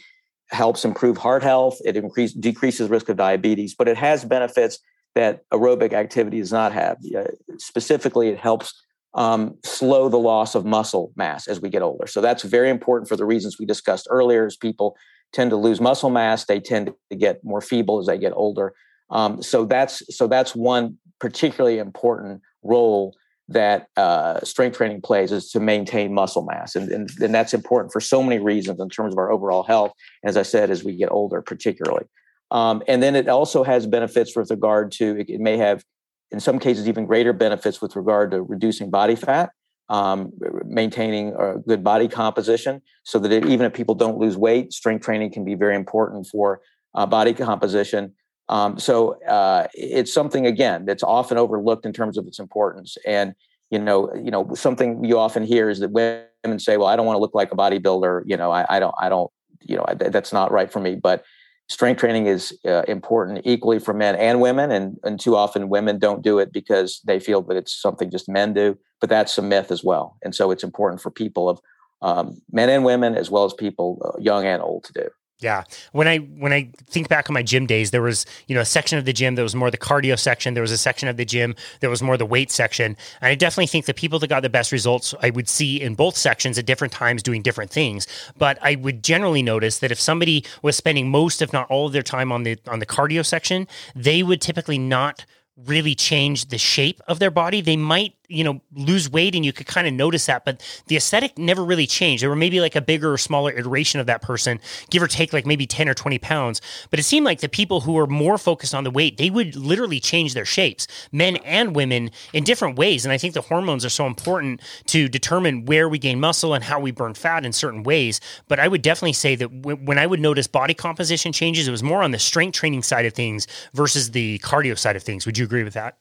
helps improve heart health. It increase, decreases risk of diabetes, but it has benefits that aerobic activity does not have. Uh, specifically, it helps um, slow the loss of muscle mass as we get older. So that's very important for the reasons we discussed earlier. As people tend to lose muscle mass, they tend to get more feeble as they get older. Um, so that's so that's one particularly important role that uh, strength training plays is to maintain muscle mass, and, and, and that's important for so many reasons in terms of our overall health. As I said, as we get older, particularly, um, and then it also has benefits with regard to it, it, may have, in some cases, even greater benefits with regard to reducing body fat, um, maintaining a good body composition, so that it, even if people don't lose weight, strength training can be very important for uh, body composition. Um, so uh, it's something again that's often overlooked in terms of its importance. And you know, you know, something you often hear is that women say, "Well, I don't want to look like a bodybuilder." You know, I, I don't, I don't, you know, I, that's not right for me. But strength training is uh, important equally for men and women, and and too often women don't do it because they feel that it's something just men do. But that's a myth as well. And so it's important for people of um, men and women as well as people uh, young and old to do. Yeah. When I when I think back on my gym days, there was, you know, a section of the gym that was more the cardio section, there was a section of the gym that was more the weight section. And I definitely think the people that got the best results I would see in both sections at different times doing different things. But I would generally notice that if somebody was spending most if not all of their time on the on the cardio section, they would typically not really change the shape of their body. They might you know lose weight and you could kind of notice that but the aesthetic never really changed. There were maybe like a bigger or smaller iteration of that person give or take like maybe 10 or 20 pounds. But it seemed like the people who were more focused on the weight they would literally change their shapes men and women in different ways. And i think the hormones are so important to determine where we gain muscle and how we burn fat in certain ways. But i would definitely say that when i would notice body composition changes it was more on the strength training side of things versus the cardio side of things. Would you agree with that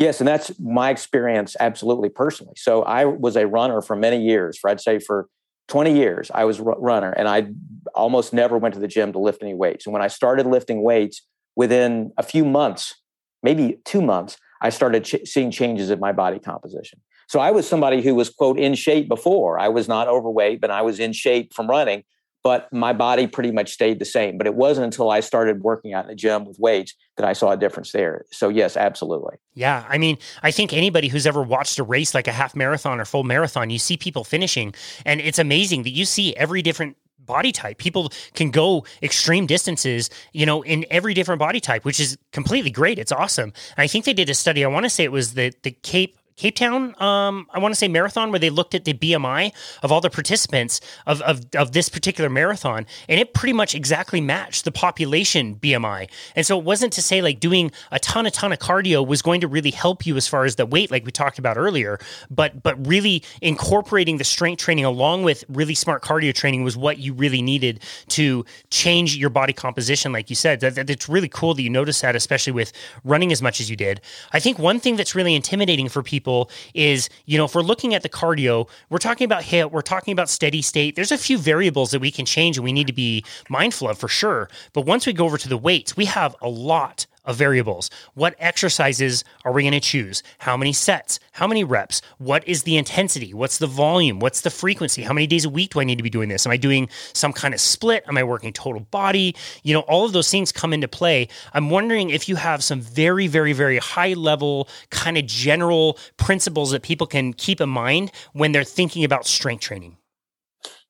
Yes, and that's my experience absolutely personally. So I was a runner for many years, for I'd say for 20 years, I was a runner and I almost never went to the gym to lift any weights. And when I started lifting weights within a few months, maybe two months, I started ch- seeing changes in my body composition. So I was somebody who was, quote, in shape before. I was not overweight, but I was in shape from running but my body pretty much stayed the same. But it wasn't until I started working out in the gym with weights that I saw a difference there. So yes, absolutely. Yeah, I mean, I think anybody who's ever watched a race like a half marathon or full marathon, you see people finishing, and it's amazing that you see every different body type. People can go extreme distances, you know, in every different body type, which is completely great. It's awesome. And I think they did a study. I want to say it was the the Cape Cape Town, um, I want to say marathon, where they looked at the BMI of all the participants of, of, of this particular marathon, and it pretty much exactly matched the population BMI. And so it wasn't to say like doing a ton, a ton of cardio was going to really help you as far as the weight, like we talked about earlier, but but really incorporating the strength training along with really smart cardio training was what you really needed to change your body composition, like you said. That, that, it's really cool that you noticed that, especially with running as much as you did. I think one thing that's really intimidating for people people is, you know, if we're looking at the cardio, we're talking about HIIT, we're talking about steady state. There's a few variables that we can change and we need to be mindful of for sure. But once we go over to the weights, we have a lot of variables. What exercises are we going to choose? How many sets? How many reps? What is the intensity? What's the volume? What's the frequency? How many days a week do I need to be doing this? Am I doing some kind of split? Am I working total body? You know, all of those things come into play. I'm wondering if you have some very, very, very high level kind of general principles that people can keep in mind when they're thinking about strength training.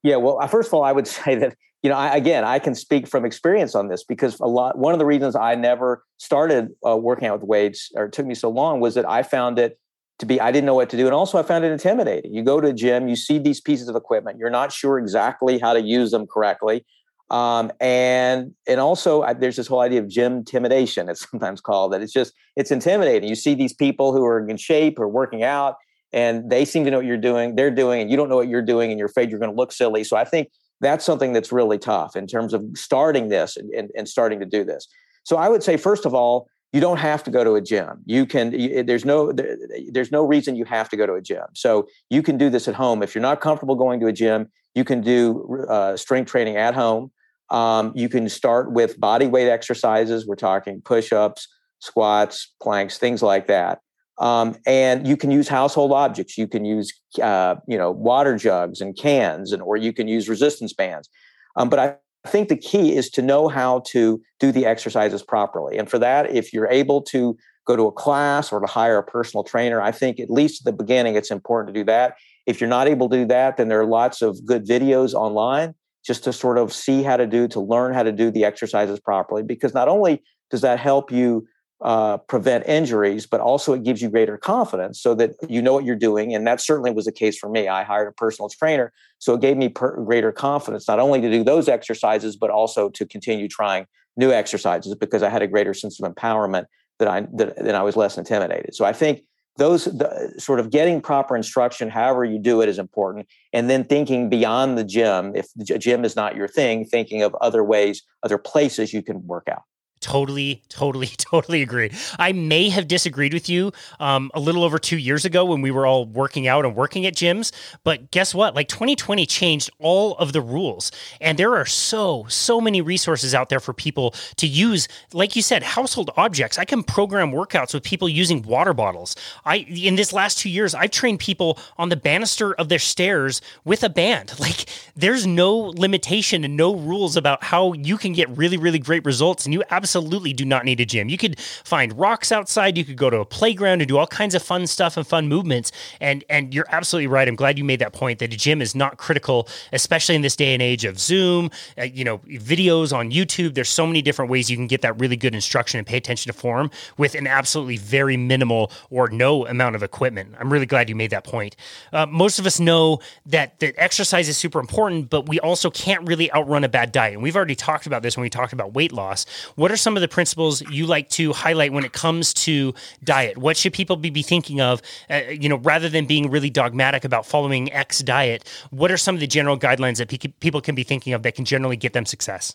Yeah, well, uh, first of all, I would say that you know, I, again, I can speak from experience on this because a lot. One of the reasons I never started uh, working out with weights, or it took me so long, was that I found it to be I didn't know what to do, and also I found it intimidating. You go to a gym, you see these pieces of equipment, you're not sure exactly how to use them correctly, um, and and also I, there's this whole idea of gym intimidation. It's sometimes called that. It's just it's intimidating. You see these people who are in shape or working out, and they seem to know what you're doing. They're doing, and you don't know what you're doing, and you're afraid you're going to look silly. So I think that's something that's really tough in terms of starting this and, and, and, starting to do this. So I would say, first of all, you don't have to go to a gym. You can. You, there's no. There, there's no reason you have to go to a gym. So you can do this at home. If you're not comfortable going to a gym, you can do uh, strength training at home. Um, you can start with body weight exercises. We're talking push-ups, squats, planks, things like that. Um, and you can use household objects. You can use, uh, you know, water jugs and cans, and or you can use resistance bands. Um, but I think the key is to know how to do the exercises properly. And for that, if you're able to go to a class or to hire a personal trainer, I think at least at the beginning, it's important to do that. If you're not able to do that, then there are lots of good videos online just to sort of see how to do, to learn how to do the exercises properly. Because not only does that help you uh, prevent injuries, but also it gives you greater confidence so that you know what you're doing. And that certainly was the case for me. I hired a personal trainer, so it gave me per- greater confidence not only to do those exercises, but also to continue trying new exercises because I had a greater sense of empowerment that I that, that I was less intimidated. So I think those the, sort of getting proper instruction, however you do it, is important. And then thinking beyond the gym. If the gym is not your thing, thinking of other ways, other places you can work out. Totally, totally, totally agree. I may have disagreed with you um, a little over two years ago when we were all working out and working at gyms. But guess what? Like 2020 changed all of the rules. And there are so, so many resources out there for people to use. Like you said, household objects. I can program workouts with people using water bottles. I In this last two years, I've trained people on the banister of their stairs with a band. Like there's no limitation and no rules about how you can get really, really great results. And you absolutely absolutely do not need a gym. You could find rocks outside. You could go to a playground and do all kinds of fun stuff and fun movements. And and you're absolutely right. I'm glad you made that point that a gym is not critical, especially in this day and age of Zoom. Uh, you know, videos on YouTube. There's so many different ways you can get that really good instruction and pay attention to form with an absolutely very minimal or no amount of equipment. I'm really glad you made that point. Uh, most of us know that that exercise is super important, but we also can't really outrun a bad diet. And we've already talked about this when we talked about weight loss. What are some of the principles you like to highlight when it comes to diet? What should people be, be thinking of? Uh, you know, rather than being really dogmatic about following X diet, what are some of the general guidelines that pe- people can be thinking of that can generally get them success?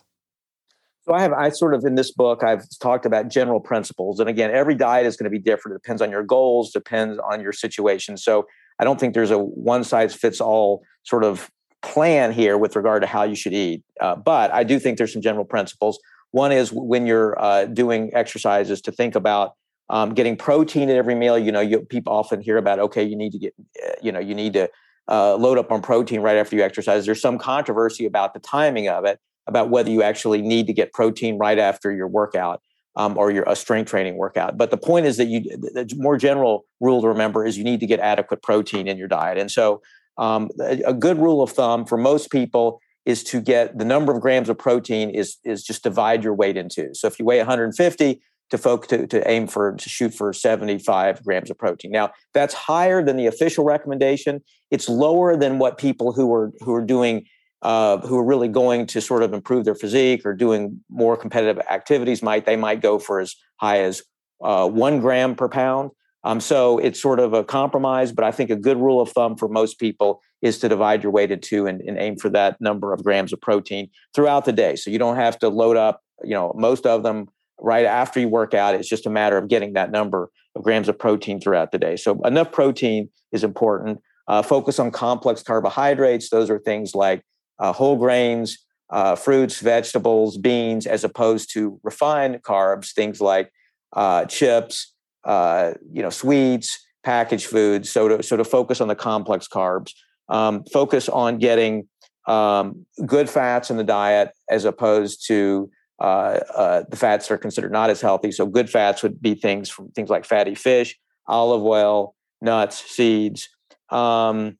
So I have I sort of in this book I've talked about general principles, and again, every diet is going to be different. It depends on your goals, depends on your situation. So I don't think there's a one size fits all sort of plan here with regard to how you should eat. Uh, but I do think there's some general principles. One is when you're uh, doing exercises to think about um, getting protein at every meal. You know, you, people often hear about okay, you need to get, uh, you know, you need to uh, load up on protein right after you exercise. There's some controversy about the timing of it, about whether you actually need to get protein right after your workout. Um, or your a strength training workout. But the point is that you the more general rule to remember is you need to get adequate protein in your diet. And so um, a, good rule of thumb for most people is to get the number of grams of protein is is just divide your weight into. So if you weigh 150, to folk to, to aim for to shoot for 75 grams of protein. Now that's higher than the official recommendation. It's lower than what people who are who are doing uh, who are really going to sort of improve their physique or doing more competitive activities might they might go for as high as uh, one gram per pound. Um, so it's sort of a compromise, but I think a good rule of thumb for most people is to divide your weight into two and, and aim for that number of grams of protein throughout the day. So you don't have to load up, you know, most of them right after you work out. It's just a matter of getting that number of grams of protein throughout the day. So enough protein is important. Uh, focus on complex carbohydrates. Those are things like uh, whole grains, uh, fruits, vegetables, beans, as opposed to refined carbs, things like uh, chips, uh, you know, sweets, packaged foods. So to so to focus on the complex carbs, um, focus on getting um, good fats in the diet as opposed to uh, uh, the fats that are considered not as healthy. So good fats would be things from things like fatty fish, olive oil, nuts, seeds. Um,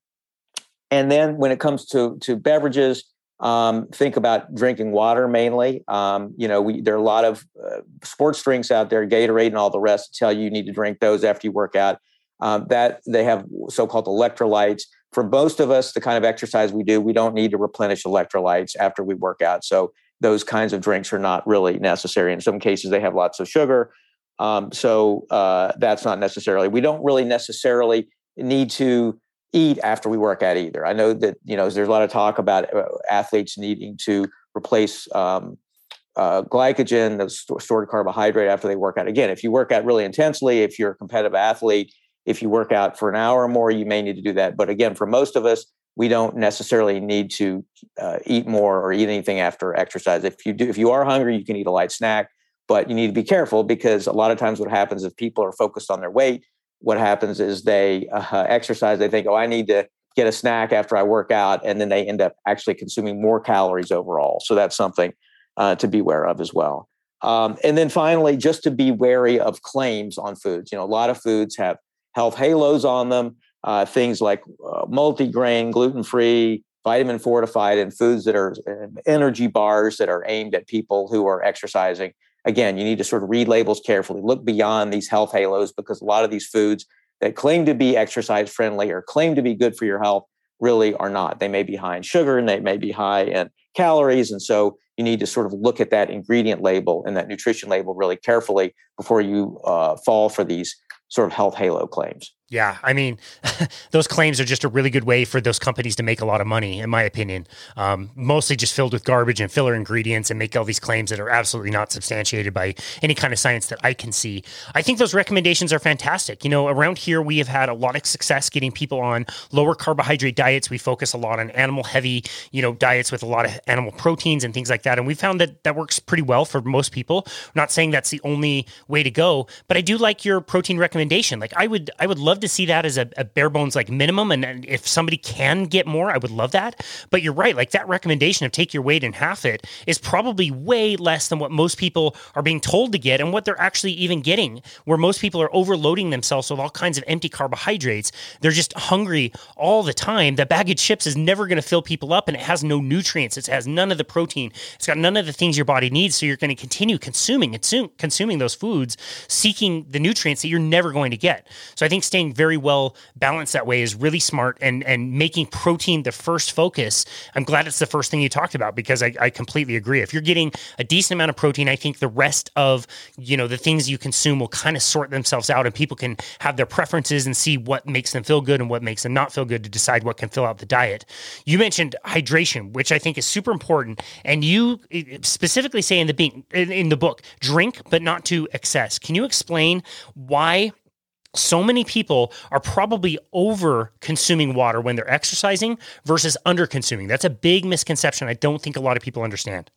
and then when it comes to to beverages, um, think about drinking water mainly. Um, you know, we there are a lot of uh, sports drinks out there, Gatorade and all the rest, to tell you you need to drink those after you work out. Um, that they have so-called electrolytes. For most of us, the kind of exercise we do, we don't need to replenish electrolytes after we work out. So those kinds of drinks are not really necessary. In some cases, they have lots of sugar. Um, so uh, that's not necessarily. We don't really necessarily need to eat after we work out either. I know that you know there's a lot of talk about uh, athletes needing to replace um, uh, glycogen, the stored carbohydrate, after they work out. Again, if you work out really intensely, if you're a competitive athlete, if you work out for an hour or more, you may need to do that. But again, for most of us, we don't necessarily need to uh, eat more or eat anything after exercise. If you do, if you are hungry, you can eat a light snack, but you need to be careful because a lot of times what happens if people are focused on their weight, what happens is they uh, exercise, they think, oh, I need to get a snack after I work out, and then they end up actually consuming more calories overall. So that's something uh, to be aware of as well. Um, and then finally, just to be wary of claims on foods. You know, a lot of foods have health halos on them uh, things like uh, multigrain, gluten free, vitamin fortified, and foods that are uh, energy bars that are aimed at people who are exercising. Again, you need to sort of read labels carefully, look beyond these health halos because a lot of these foods that claim to be exercise friendly or claim to be good for your health really are not. They may be high in sugar and they may be high in calories. And so you need to sort of look at that ingredient label and that nutrition label really carefully before you uh, fall for these sort of health halo claims. Yeah, I mean, those claims are just a really good way for those companies to make a lot of money, in my opinion. Um, mostly just filled with garbage and filler ingredients and make all these claims that are absolutely not substantiated by any kind of science that I can see. I think those recommendations are fantastic. You know, around here, we have had a lot of success getting people on lower carbohydrate diets. We focus a lot on animal heavy, you know, diets with a lot of animal proteins and things like that. And we found that that works pretty well for most people. I'm not saying that's the only way to go, but I do like your protein recommendation. Like, I would, I would love love to see that as a, a bare bones like minimum. And, and, if somebody can get more, I would love that. But you're right, like that recommendation of take your weight and half it is probably way less than what most people are being told to get and what they're actually even getting. Where most people are overloading themselves with all kinds of empty carbohydrates. They're just hungry all the time. The bag of chips is never going to fill people up and it has no nutrients. It has none of the protein. It's got none of the things your body needs. So you're going to continue consuming consuming those foods, seeking the nutrients that you're never going to get. So I think staying very well balanced that way is really smart and and making protein the first focus. I'm glad it's the first thing you talked about because I, I completely agree. If you're getting a decent amount of protein, I think the rest of you know the things you consume will kind of sort themselves out and people can have their preferences and see what makes them feel good and what makes them not feel good to decide what can fill out the diet. You mentioned hydration, which I think is super important, and you eh, specifically say in the in the book, drink but not to excess. Can you explain why? So many people are probably over consuming water when they're exercising versus under consuming. That's a big misconception. I don't think a lot of people understand.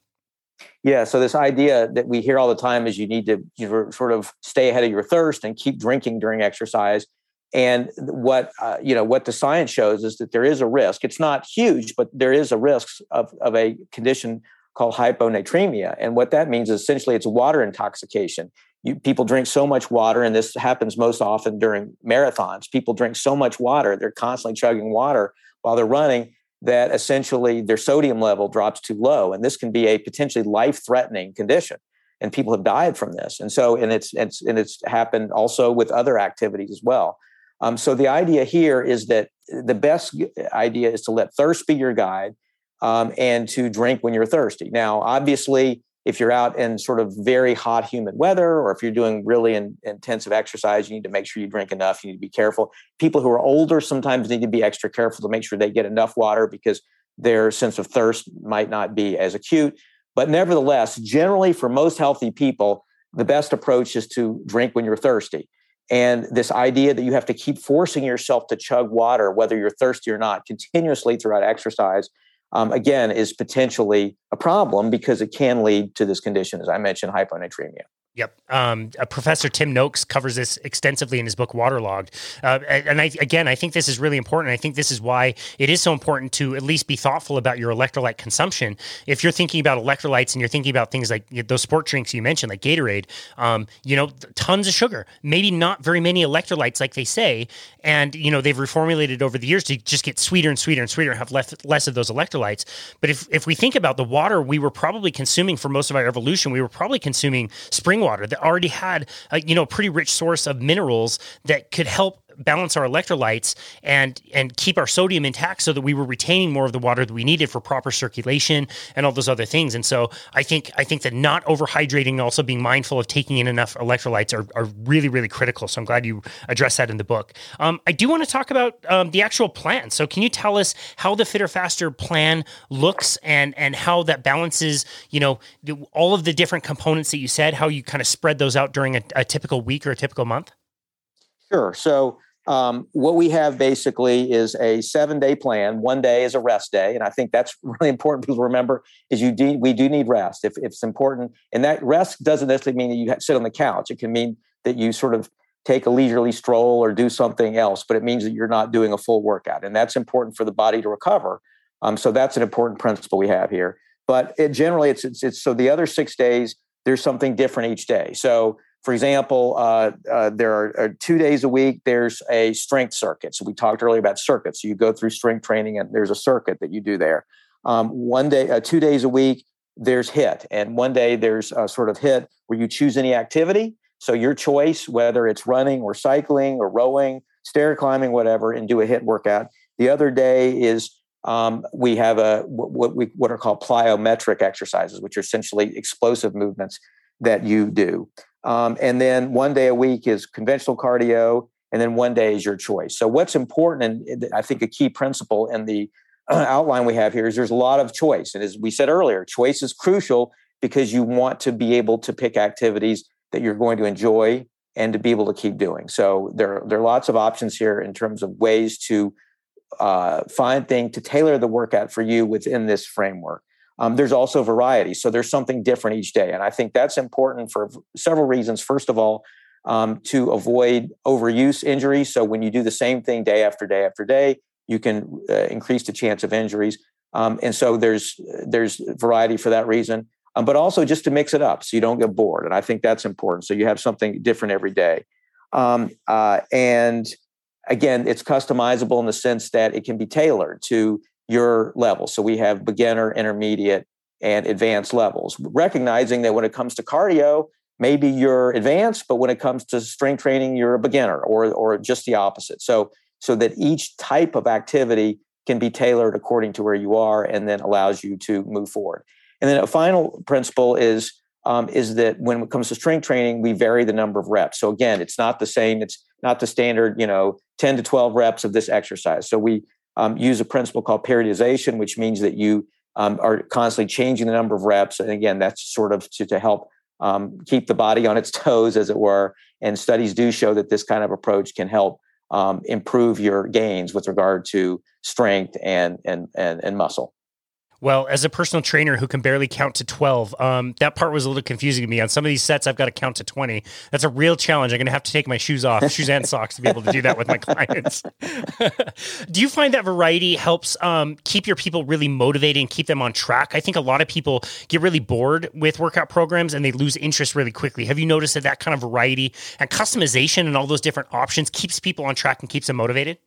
Yeah, so this idea that we hear all the time is you need to you sort of stay ahead of your thirst and keep drinking during exercise. And what uh, you know, what the science shows is that there is a risk. It's not huge, but there is a risk of, of a condition called hyponatremia. And what that means is essentially it's water intoxication you, people drink so much water, and this happens most often during marathons. People drink so much water, they're constantly chugging water while they're running that essentially their sodium level drops too low. And this can be a potentially life threatening condition. And people have died from this. And so, and it's, it's, and it's happened also with other activities as well. Um, so the idea here is that the best idea is to let thirst be your guide um, and to drink when you're thirsty. Now, obviously, if you're out in sort of very hot, humid weather, or if you're doing really in, intensive exercise, you need to make sure you drink enough. You need to be careful. People who are older sometimes need to be extra careful to make sure they get enough water because their sense of thirst might not be as acute. But nevertheless, generally for most healthy people, the best approach is to drink when you're thirsty. And this idea that you have to keep forcing yourself to chug water, whether you're thirsty or not, continuously throughout exercise um, again, is potentially a problem because it can lead to this condition, as I mentioned, hyponatremia. Yep. Um, uh, Professor Tim Noakes covers this extensively in his book Waterlogged. Uh, and I, again, I think this is really important. I think this is why it is so important to at least be thoughtful about your electrolyte consumption. If you're thinking about electrolytes and you're thinking about things like those sport drinks you mentioned, like Gatorade, um, you know, tons of sugar, maybe not very many electrolytes, like they say. And, you know, they've reformulated over the years to just get sweeter and sweeter and sweeter and have less, less of those electrolytes. But if, if we think about the water we were probably consuming for most of our evolution, we were probably consuming spring water water that already had a, you know pretty rich source of minerals that could help balance our electrolytes and and keep our sodium intact so that we were retaining more of the water that we needed for proper circulation and all those other things. And so I think I think that not overhydrating and also being mindful of taking in enough electrolytes are, are really, really critical. So I'm glad you addressed that in the book. Um, I do want to talk about um, the actual plan. So can you tell us how the Fitter Faster plan looks and and how that balances, you know, all of the different components that you said, how you kind of spread those out during a, a typical week or a typical month? Sure. So um, what we have basically is a seven day plan. One day is a rest day, and I think that's really important to remember. Is you do we do need rest if, if it's important, and that rest doesn't necessarily mean that you sit on the couch. It can mean that you sort of take a leisurely stroll or do something else, but it means that you're not doing a full workout, and that's important for the body to recover. Um, so that's an important principle we have here. But it, generally, it's, it's it's so the other six days there's something different each day. So for example, uh, uh, there are, are, two days a week. There's a strength circuit. So we talked earlier about circuits. You go through strength training, and there's a circuit that you do there. Um, one day, uh, two days a week, there's HIT. and one day there's a sort of HIT where you choose any activity. So your choice, whether it's running or cycling or rowing, stair climbing, whatever, and do a HIT workout. The other day is um, we have a what we what are called plyometric exercises, which are essentially explosive movements that you do. Um, and then one day a week is conventional cardio, and then one day is your choice. So, what's important, and I think a key principle in the outline we have here is there's a lot of choice. And as we said earlier, choice is crucial because you want to be able to pick activities that you're going to enjoy and to be able to keep doing. So, there, there are lots of options here in terms of ways to uh, find things to tailor the workout for you within this framework. Um, there's also variety. So there's something different each day. And I think that's important for several reasons. First of all, um, to avoid overuse injuries. So when you do the same thing day after day after day, you can uh, increase the chance of injuries. Um, and so there's there's variety for that reason. Um, but also just to mix it up so you don't get bored. And I think that's important. So you have something different every day. Um, uh, and again, it's customizable in the sense that it can be tailored to your level. So we have beginner, intermediate, and advanced levels, recognizing that when it comes to cardio, maybe you're advanced, but when it comes to strength training, you're a beginner or, or just the opposite. So, so that each type of activity can be tailored according to where you are and then allows you to move forward. And then a final principle is um, is that when it comes to strength training, we vary the number of reps. So again, it's not the same. It's not the standard, you know, 10 to 12 reps of this exercise. So we um, use a principle called periodization, which means that you um, are constantly changing the number of reps. And again, that's sort of to, to help um, keep the body on its toes, as it were. And studies do show that this kind of approach can help um, improve your gains with regard to strength and and and, and muscle. Well, as a personal trainer who can barely count to 12, um, that part was a little confusing to me. On some of these sets, I've got to count to 20. That's a real challenge. I'm going to have to take my shoes off, shoes and socks, to be able to do that with my clients. do you find that variety helps um, keep your people really motivated and keep them on track? I think a lot of people get really bored with workout programs and they lose interest really quickly. Have you noticed that that kind of variety and customization and all those different options keeps people on track and keeps them motivated?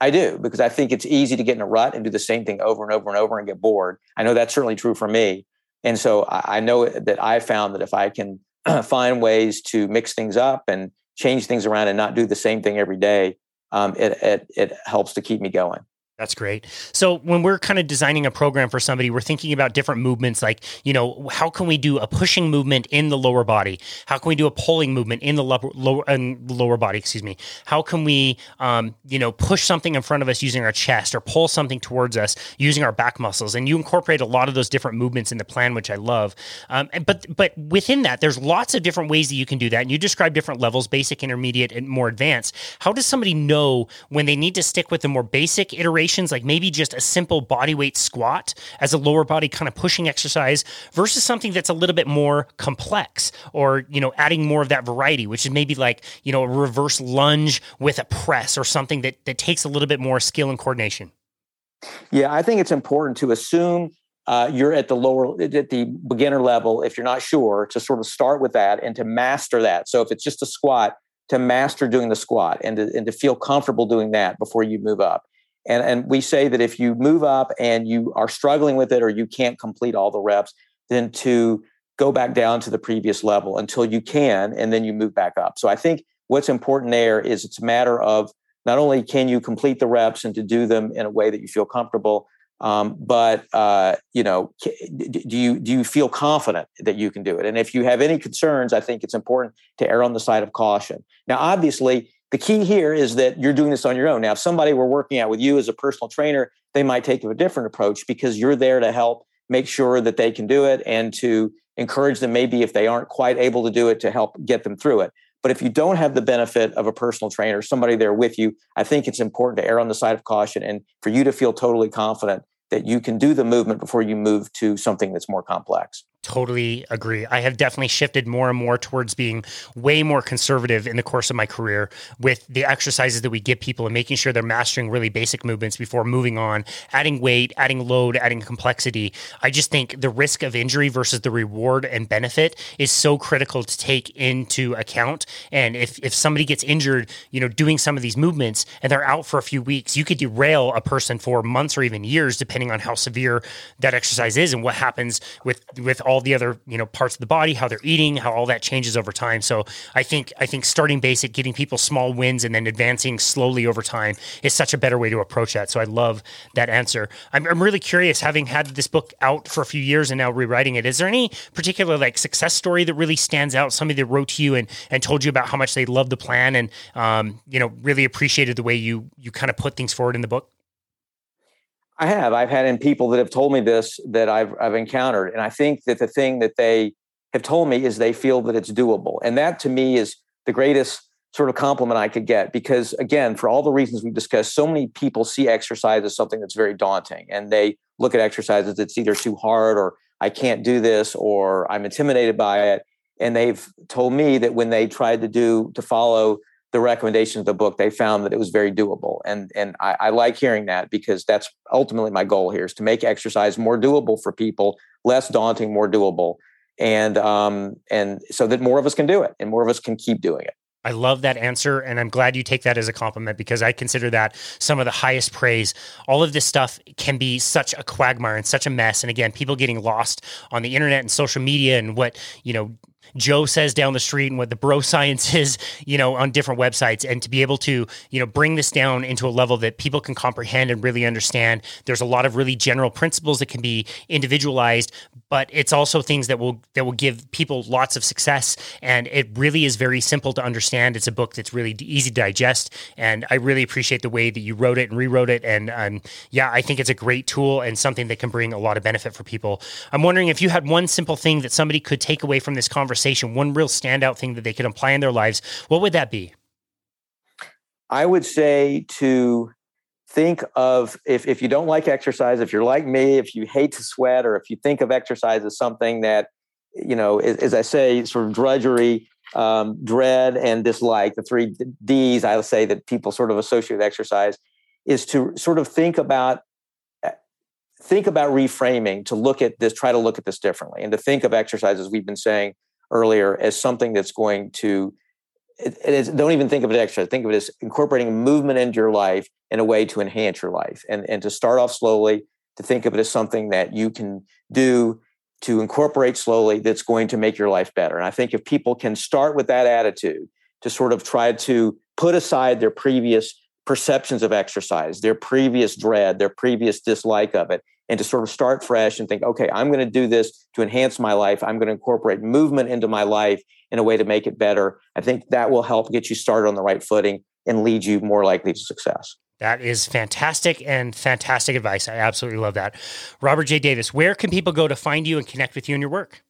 I do because I think it's easy to get in a rut and do the same thing over and over and over and get bored. I know that's certainly true for me. And so I know that I found that if I can find ways to mix things up and change things around and not do the same thing every day, um, it, it, it helps to keep me going. That's great. So when we're kind of designing a program for somebody, we're thinking about different movements like, you know, how can we do a pushing movement in the lower body? How can we do a pulling movement in the lower lower, lower body, excuse me? How can we um, you know, push something in front of us using our chest or pull something towards us using our back muscles? And you incorporate a lot of those different movements in the plan, which I love. Um, but but within that, there's lots of different ways that you can do that. And you describe different levels, basic, intermediate, and more advanced. How does somebody know when they need to stick with the more basic iteration situations, like maybe just a simple body weight squat as a lower body kind of pushing exercise versus something that's a little bit more complex or, you know, adding more of that variety, which is maybe like, you know, a reverse lunge with a press or something that, that takes a little bit more skill and coordination? Yeah, I think it's important to assume uh, you're at the lower at the beginner level if you're not sure to sort of start with that and to master that so if it's just a squat to master doing the squat and to, and to feel comfortable doing that before you move up and and we say that if you move up and you are struggling with it or you can't complete all the reps then to go back down to the previous level until you can and then you move back up so i think what's important there is it's a matter of not only can you complete the reps and to do them in a way that you feel comfortable um, but uh, you know, do you do you feel confident that you can do it? And if you have any concerns, I think it's important to err on the side of caution. Now, obviously, the key here is that you're doing this on your own. Now, if somebody were working out with you as a personal trainer, they might take a different approach because you're there to help make sure that they can do it and to encourage them maybe if they aren't quite able to do it to help get them through it. But if you don't have the benefit of a personal trainer, somebody there with you, I think it's important to err on the side of caution and for you to feel totally confident that you can do the movement before you move to something that's more complex. Totally agree. I have definitely shifted more and more towards being way more conservative in the course of my career with the exercises that we give people and making sure they're mastering really basic movements before moving on, adding weight, adding load, adding complexity. I just think the risk of injury versus the reward and benefit is so critical to take into account. And if, if somebody gets injured, you know, doing some of these movements and they're out for a few weeks, you could derail a person for months or even years, depending on how severe that exercise is and what happens with, with all all the other you know parts of the body, how they're eating, how all that changes over time. So I think I think starting basic, getting people small wins, and then advancing slowly over time is such a better way to approach that. So I love that answer. I'm, I'm really curious, having had this book out for a few years and now rewriting it. Is there any particular like success story that really stands out? Somebody that wrote to you and and told you about how much they loved the plan and um, you know really appreciated the way you you kind of put things forward in the book. I have. I've had in people that have told me this that I've I've encountered, and I think that the thing that they have told me is they feel that it's doable, and that to me is the greatest sort of compliment I could get because again, for all the reasons we've discussed, so many people see exercise as something that's very daunting, and they look at exercise as it's either too hard or I can't do this or I'm intimidated by it. And they've told me that when they tried to do to follow the recommendation of the book, they found that it was very doable. And, and I, I like hearing that because that's ultimately my goal here is to make exercise more doable for people, less daunting, more doable. And, um, and so that more of us can do it and more of us can keep doing it. I love that answer. And I'm glad you take that as a compliment because I consider that some of the highest praise. All of this stuff can be such a quagmire and such a mess. And again, people getting lost on the internet and social media and what, you know, Joe says down the street and what the bro science is, you know, on different websites, and to be able to, you know, bring this down into a level that people can comprehend and really understand. There's a lot of really general principles that can be individualized, but it's also things that will that will give people lots of success. And it really is very simple to understand. It's a book that's really easy to digest, and I really appreciate the way that you wrote it and rewrote it. And um, yeah, I think it's a great tool and something that can bring a lot of benefit for people. I'm wondering if you had one simple thing that somebody could take away from this conversation conversation, one real standout thing that they could apply in their lives, what would that be? I would say to think of if, if you don't like exercise, if you're like me, if you hate to sweat, or if you think of exercise as something that, you know, as, as I say, sort of drudgery, um, dread, and dislike, the three D's I say that people sort of associate with exercise, is to sort of think about think about reframing to look at this try to look at this differently and to think of exercise as we've been saying earlier as something that's going to it, it is, don't even think of it extra. Think of it as incorporating movement into your life in a way to enhance your life, and and to start off slowly. To think of it as something that you can do to incorporate slowly. That's going to make your life better. And I think if people can start with that attitude to sort of try to put aside their previous perceptions of exercise, their previous dread, their previous dislike of it, and to sort of start fresh and think, okay, I'm going to do this to enhance my life. I'm going to incorporate movement into my life in a way to make it better. I think that will help get you started on the right footing and lead you more likely to success. That is fantastic and fantastic advice. I absolutely love that. Robert J. Davis, where can people go to find you and connect with you and your work?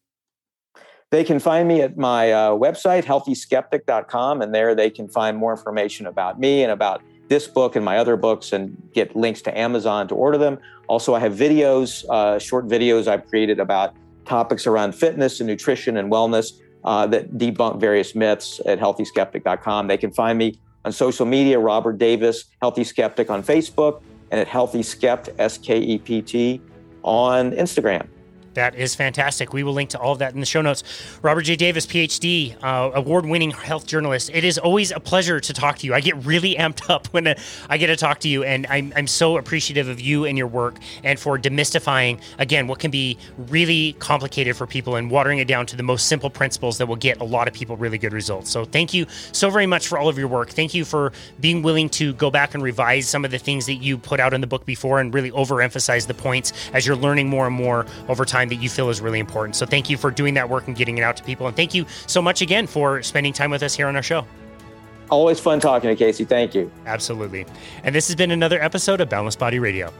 They can find me at my uh, website, healthyskeptic.com, and there they can find more information about me and about this book and my other books and get links to Amazon to order them. Also, I have videos, uh, short videos I've created about topics around fitness and nutrition and wellness uh, that debunk various myths at healthyskeptic.com. They can find me on social media, Robert Davis, Healthy Skeptic on Facebook, and at Healthy Skept, S K E P T, on Instagram. That is fantastic. We will link to all of that in the show notes. Robert J. Davis, PhD, uh, award winning health journalist. It is always a pleasure to talk to you. I get really amped up when uh, I get to talk to you, and I'm, I'm so appreciative of you and your work and for demystifying, again, what can be really complicated for people and watering it down to the most simple principles that will get a lot of people really good results. So, thank you so very much for all of your work. Thank you for being willing to go back and revise some of the things that you put out in the book before and really overemphasize the points as you're learning more and more over time that you feel is really important. So thank you for doing that work and getting it out to people. And thank you so much again for spending time with us here on our show. Always fun talking to Casey. Thank you. Absolutely. And this has been another episode of Boundless Body Radio.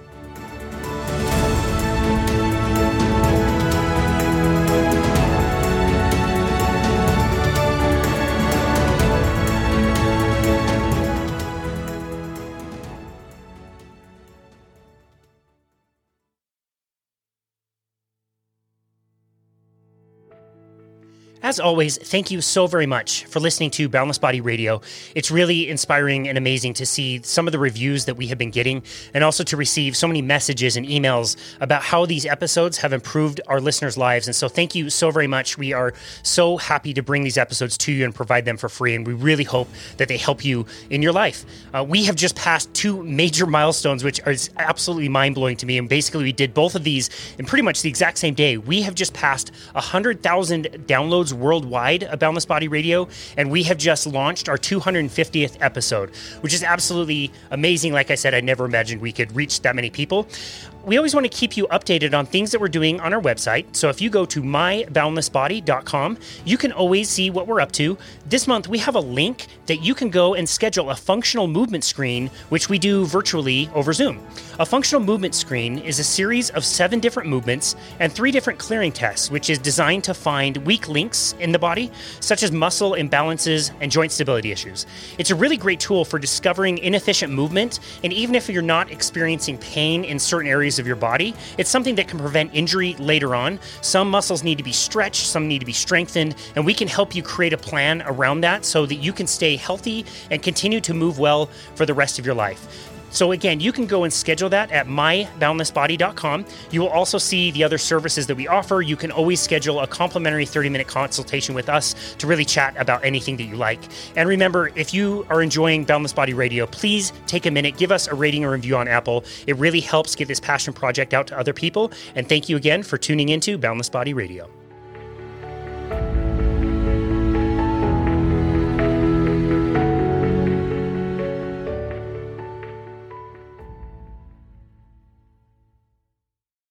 As always, thank you so very much for listening to Boundless Body Radio. It's really inspiring and amazing to see some of the reviews that we have been getting and also to receive so many messages and emails about how these episodes have improved our listeners' lives. And so, thank you so very much. We are so happy to bring these episodes to you and provide them for free. And we really hope that they help you in your life. Uh, we have just passed two major milestones, which is absolutely mind blowing to me. And basically, we did both of these in pretty much the exact same day. We have just passed 100,000 downloads worldwide of Boundless Body Radio, and we have just launched our 250th episode, which is absolutely amazing. Like I said, I never imagined we could reach that many people we always want to keep you updated on things that we're doing on our website. So if you go to myboundlessbody.com, you can always see what we're up to. This month, we have a link that you can go and schedule a functional movement screen, which we do virtually over Zoom. A functional movement screen is a series of seven different movements and three different clearing tests, which is designed to find weak links in the body, such as muscle imbalances and joint stability issues. It's a really great tool for discovering inefficient movement, and even if you're not experiencing pain in certain areas of your body. It's something that can prevent injury later on. Some muscles need to be stretched, some need to be strengthened, and we can help you create a plan around that so that you can stay healthy and continue to move well for the rest of your life. So again, you can go and schedule that at myboundlessbody.com. You will also see the other services that we offer. You can always schedule a complimentary 30-minute consultation with us to really chat about anything that you like. And remember, if you are enjoying Boundless Body Radio, please take a minute, give us a rating or review on Apple. It really helps get this passion project out to other people. And thank you again for tuning into Boundless Body Radio.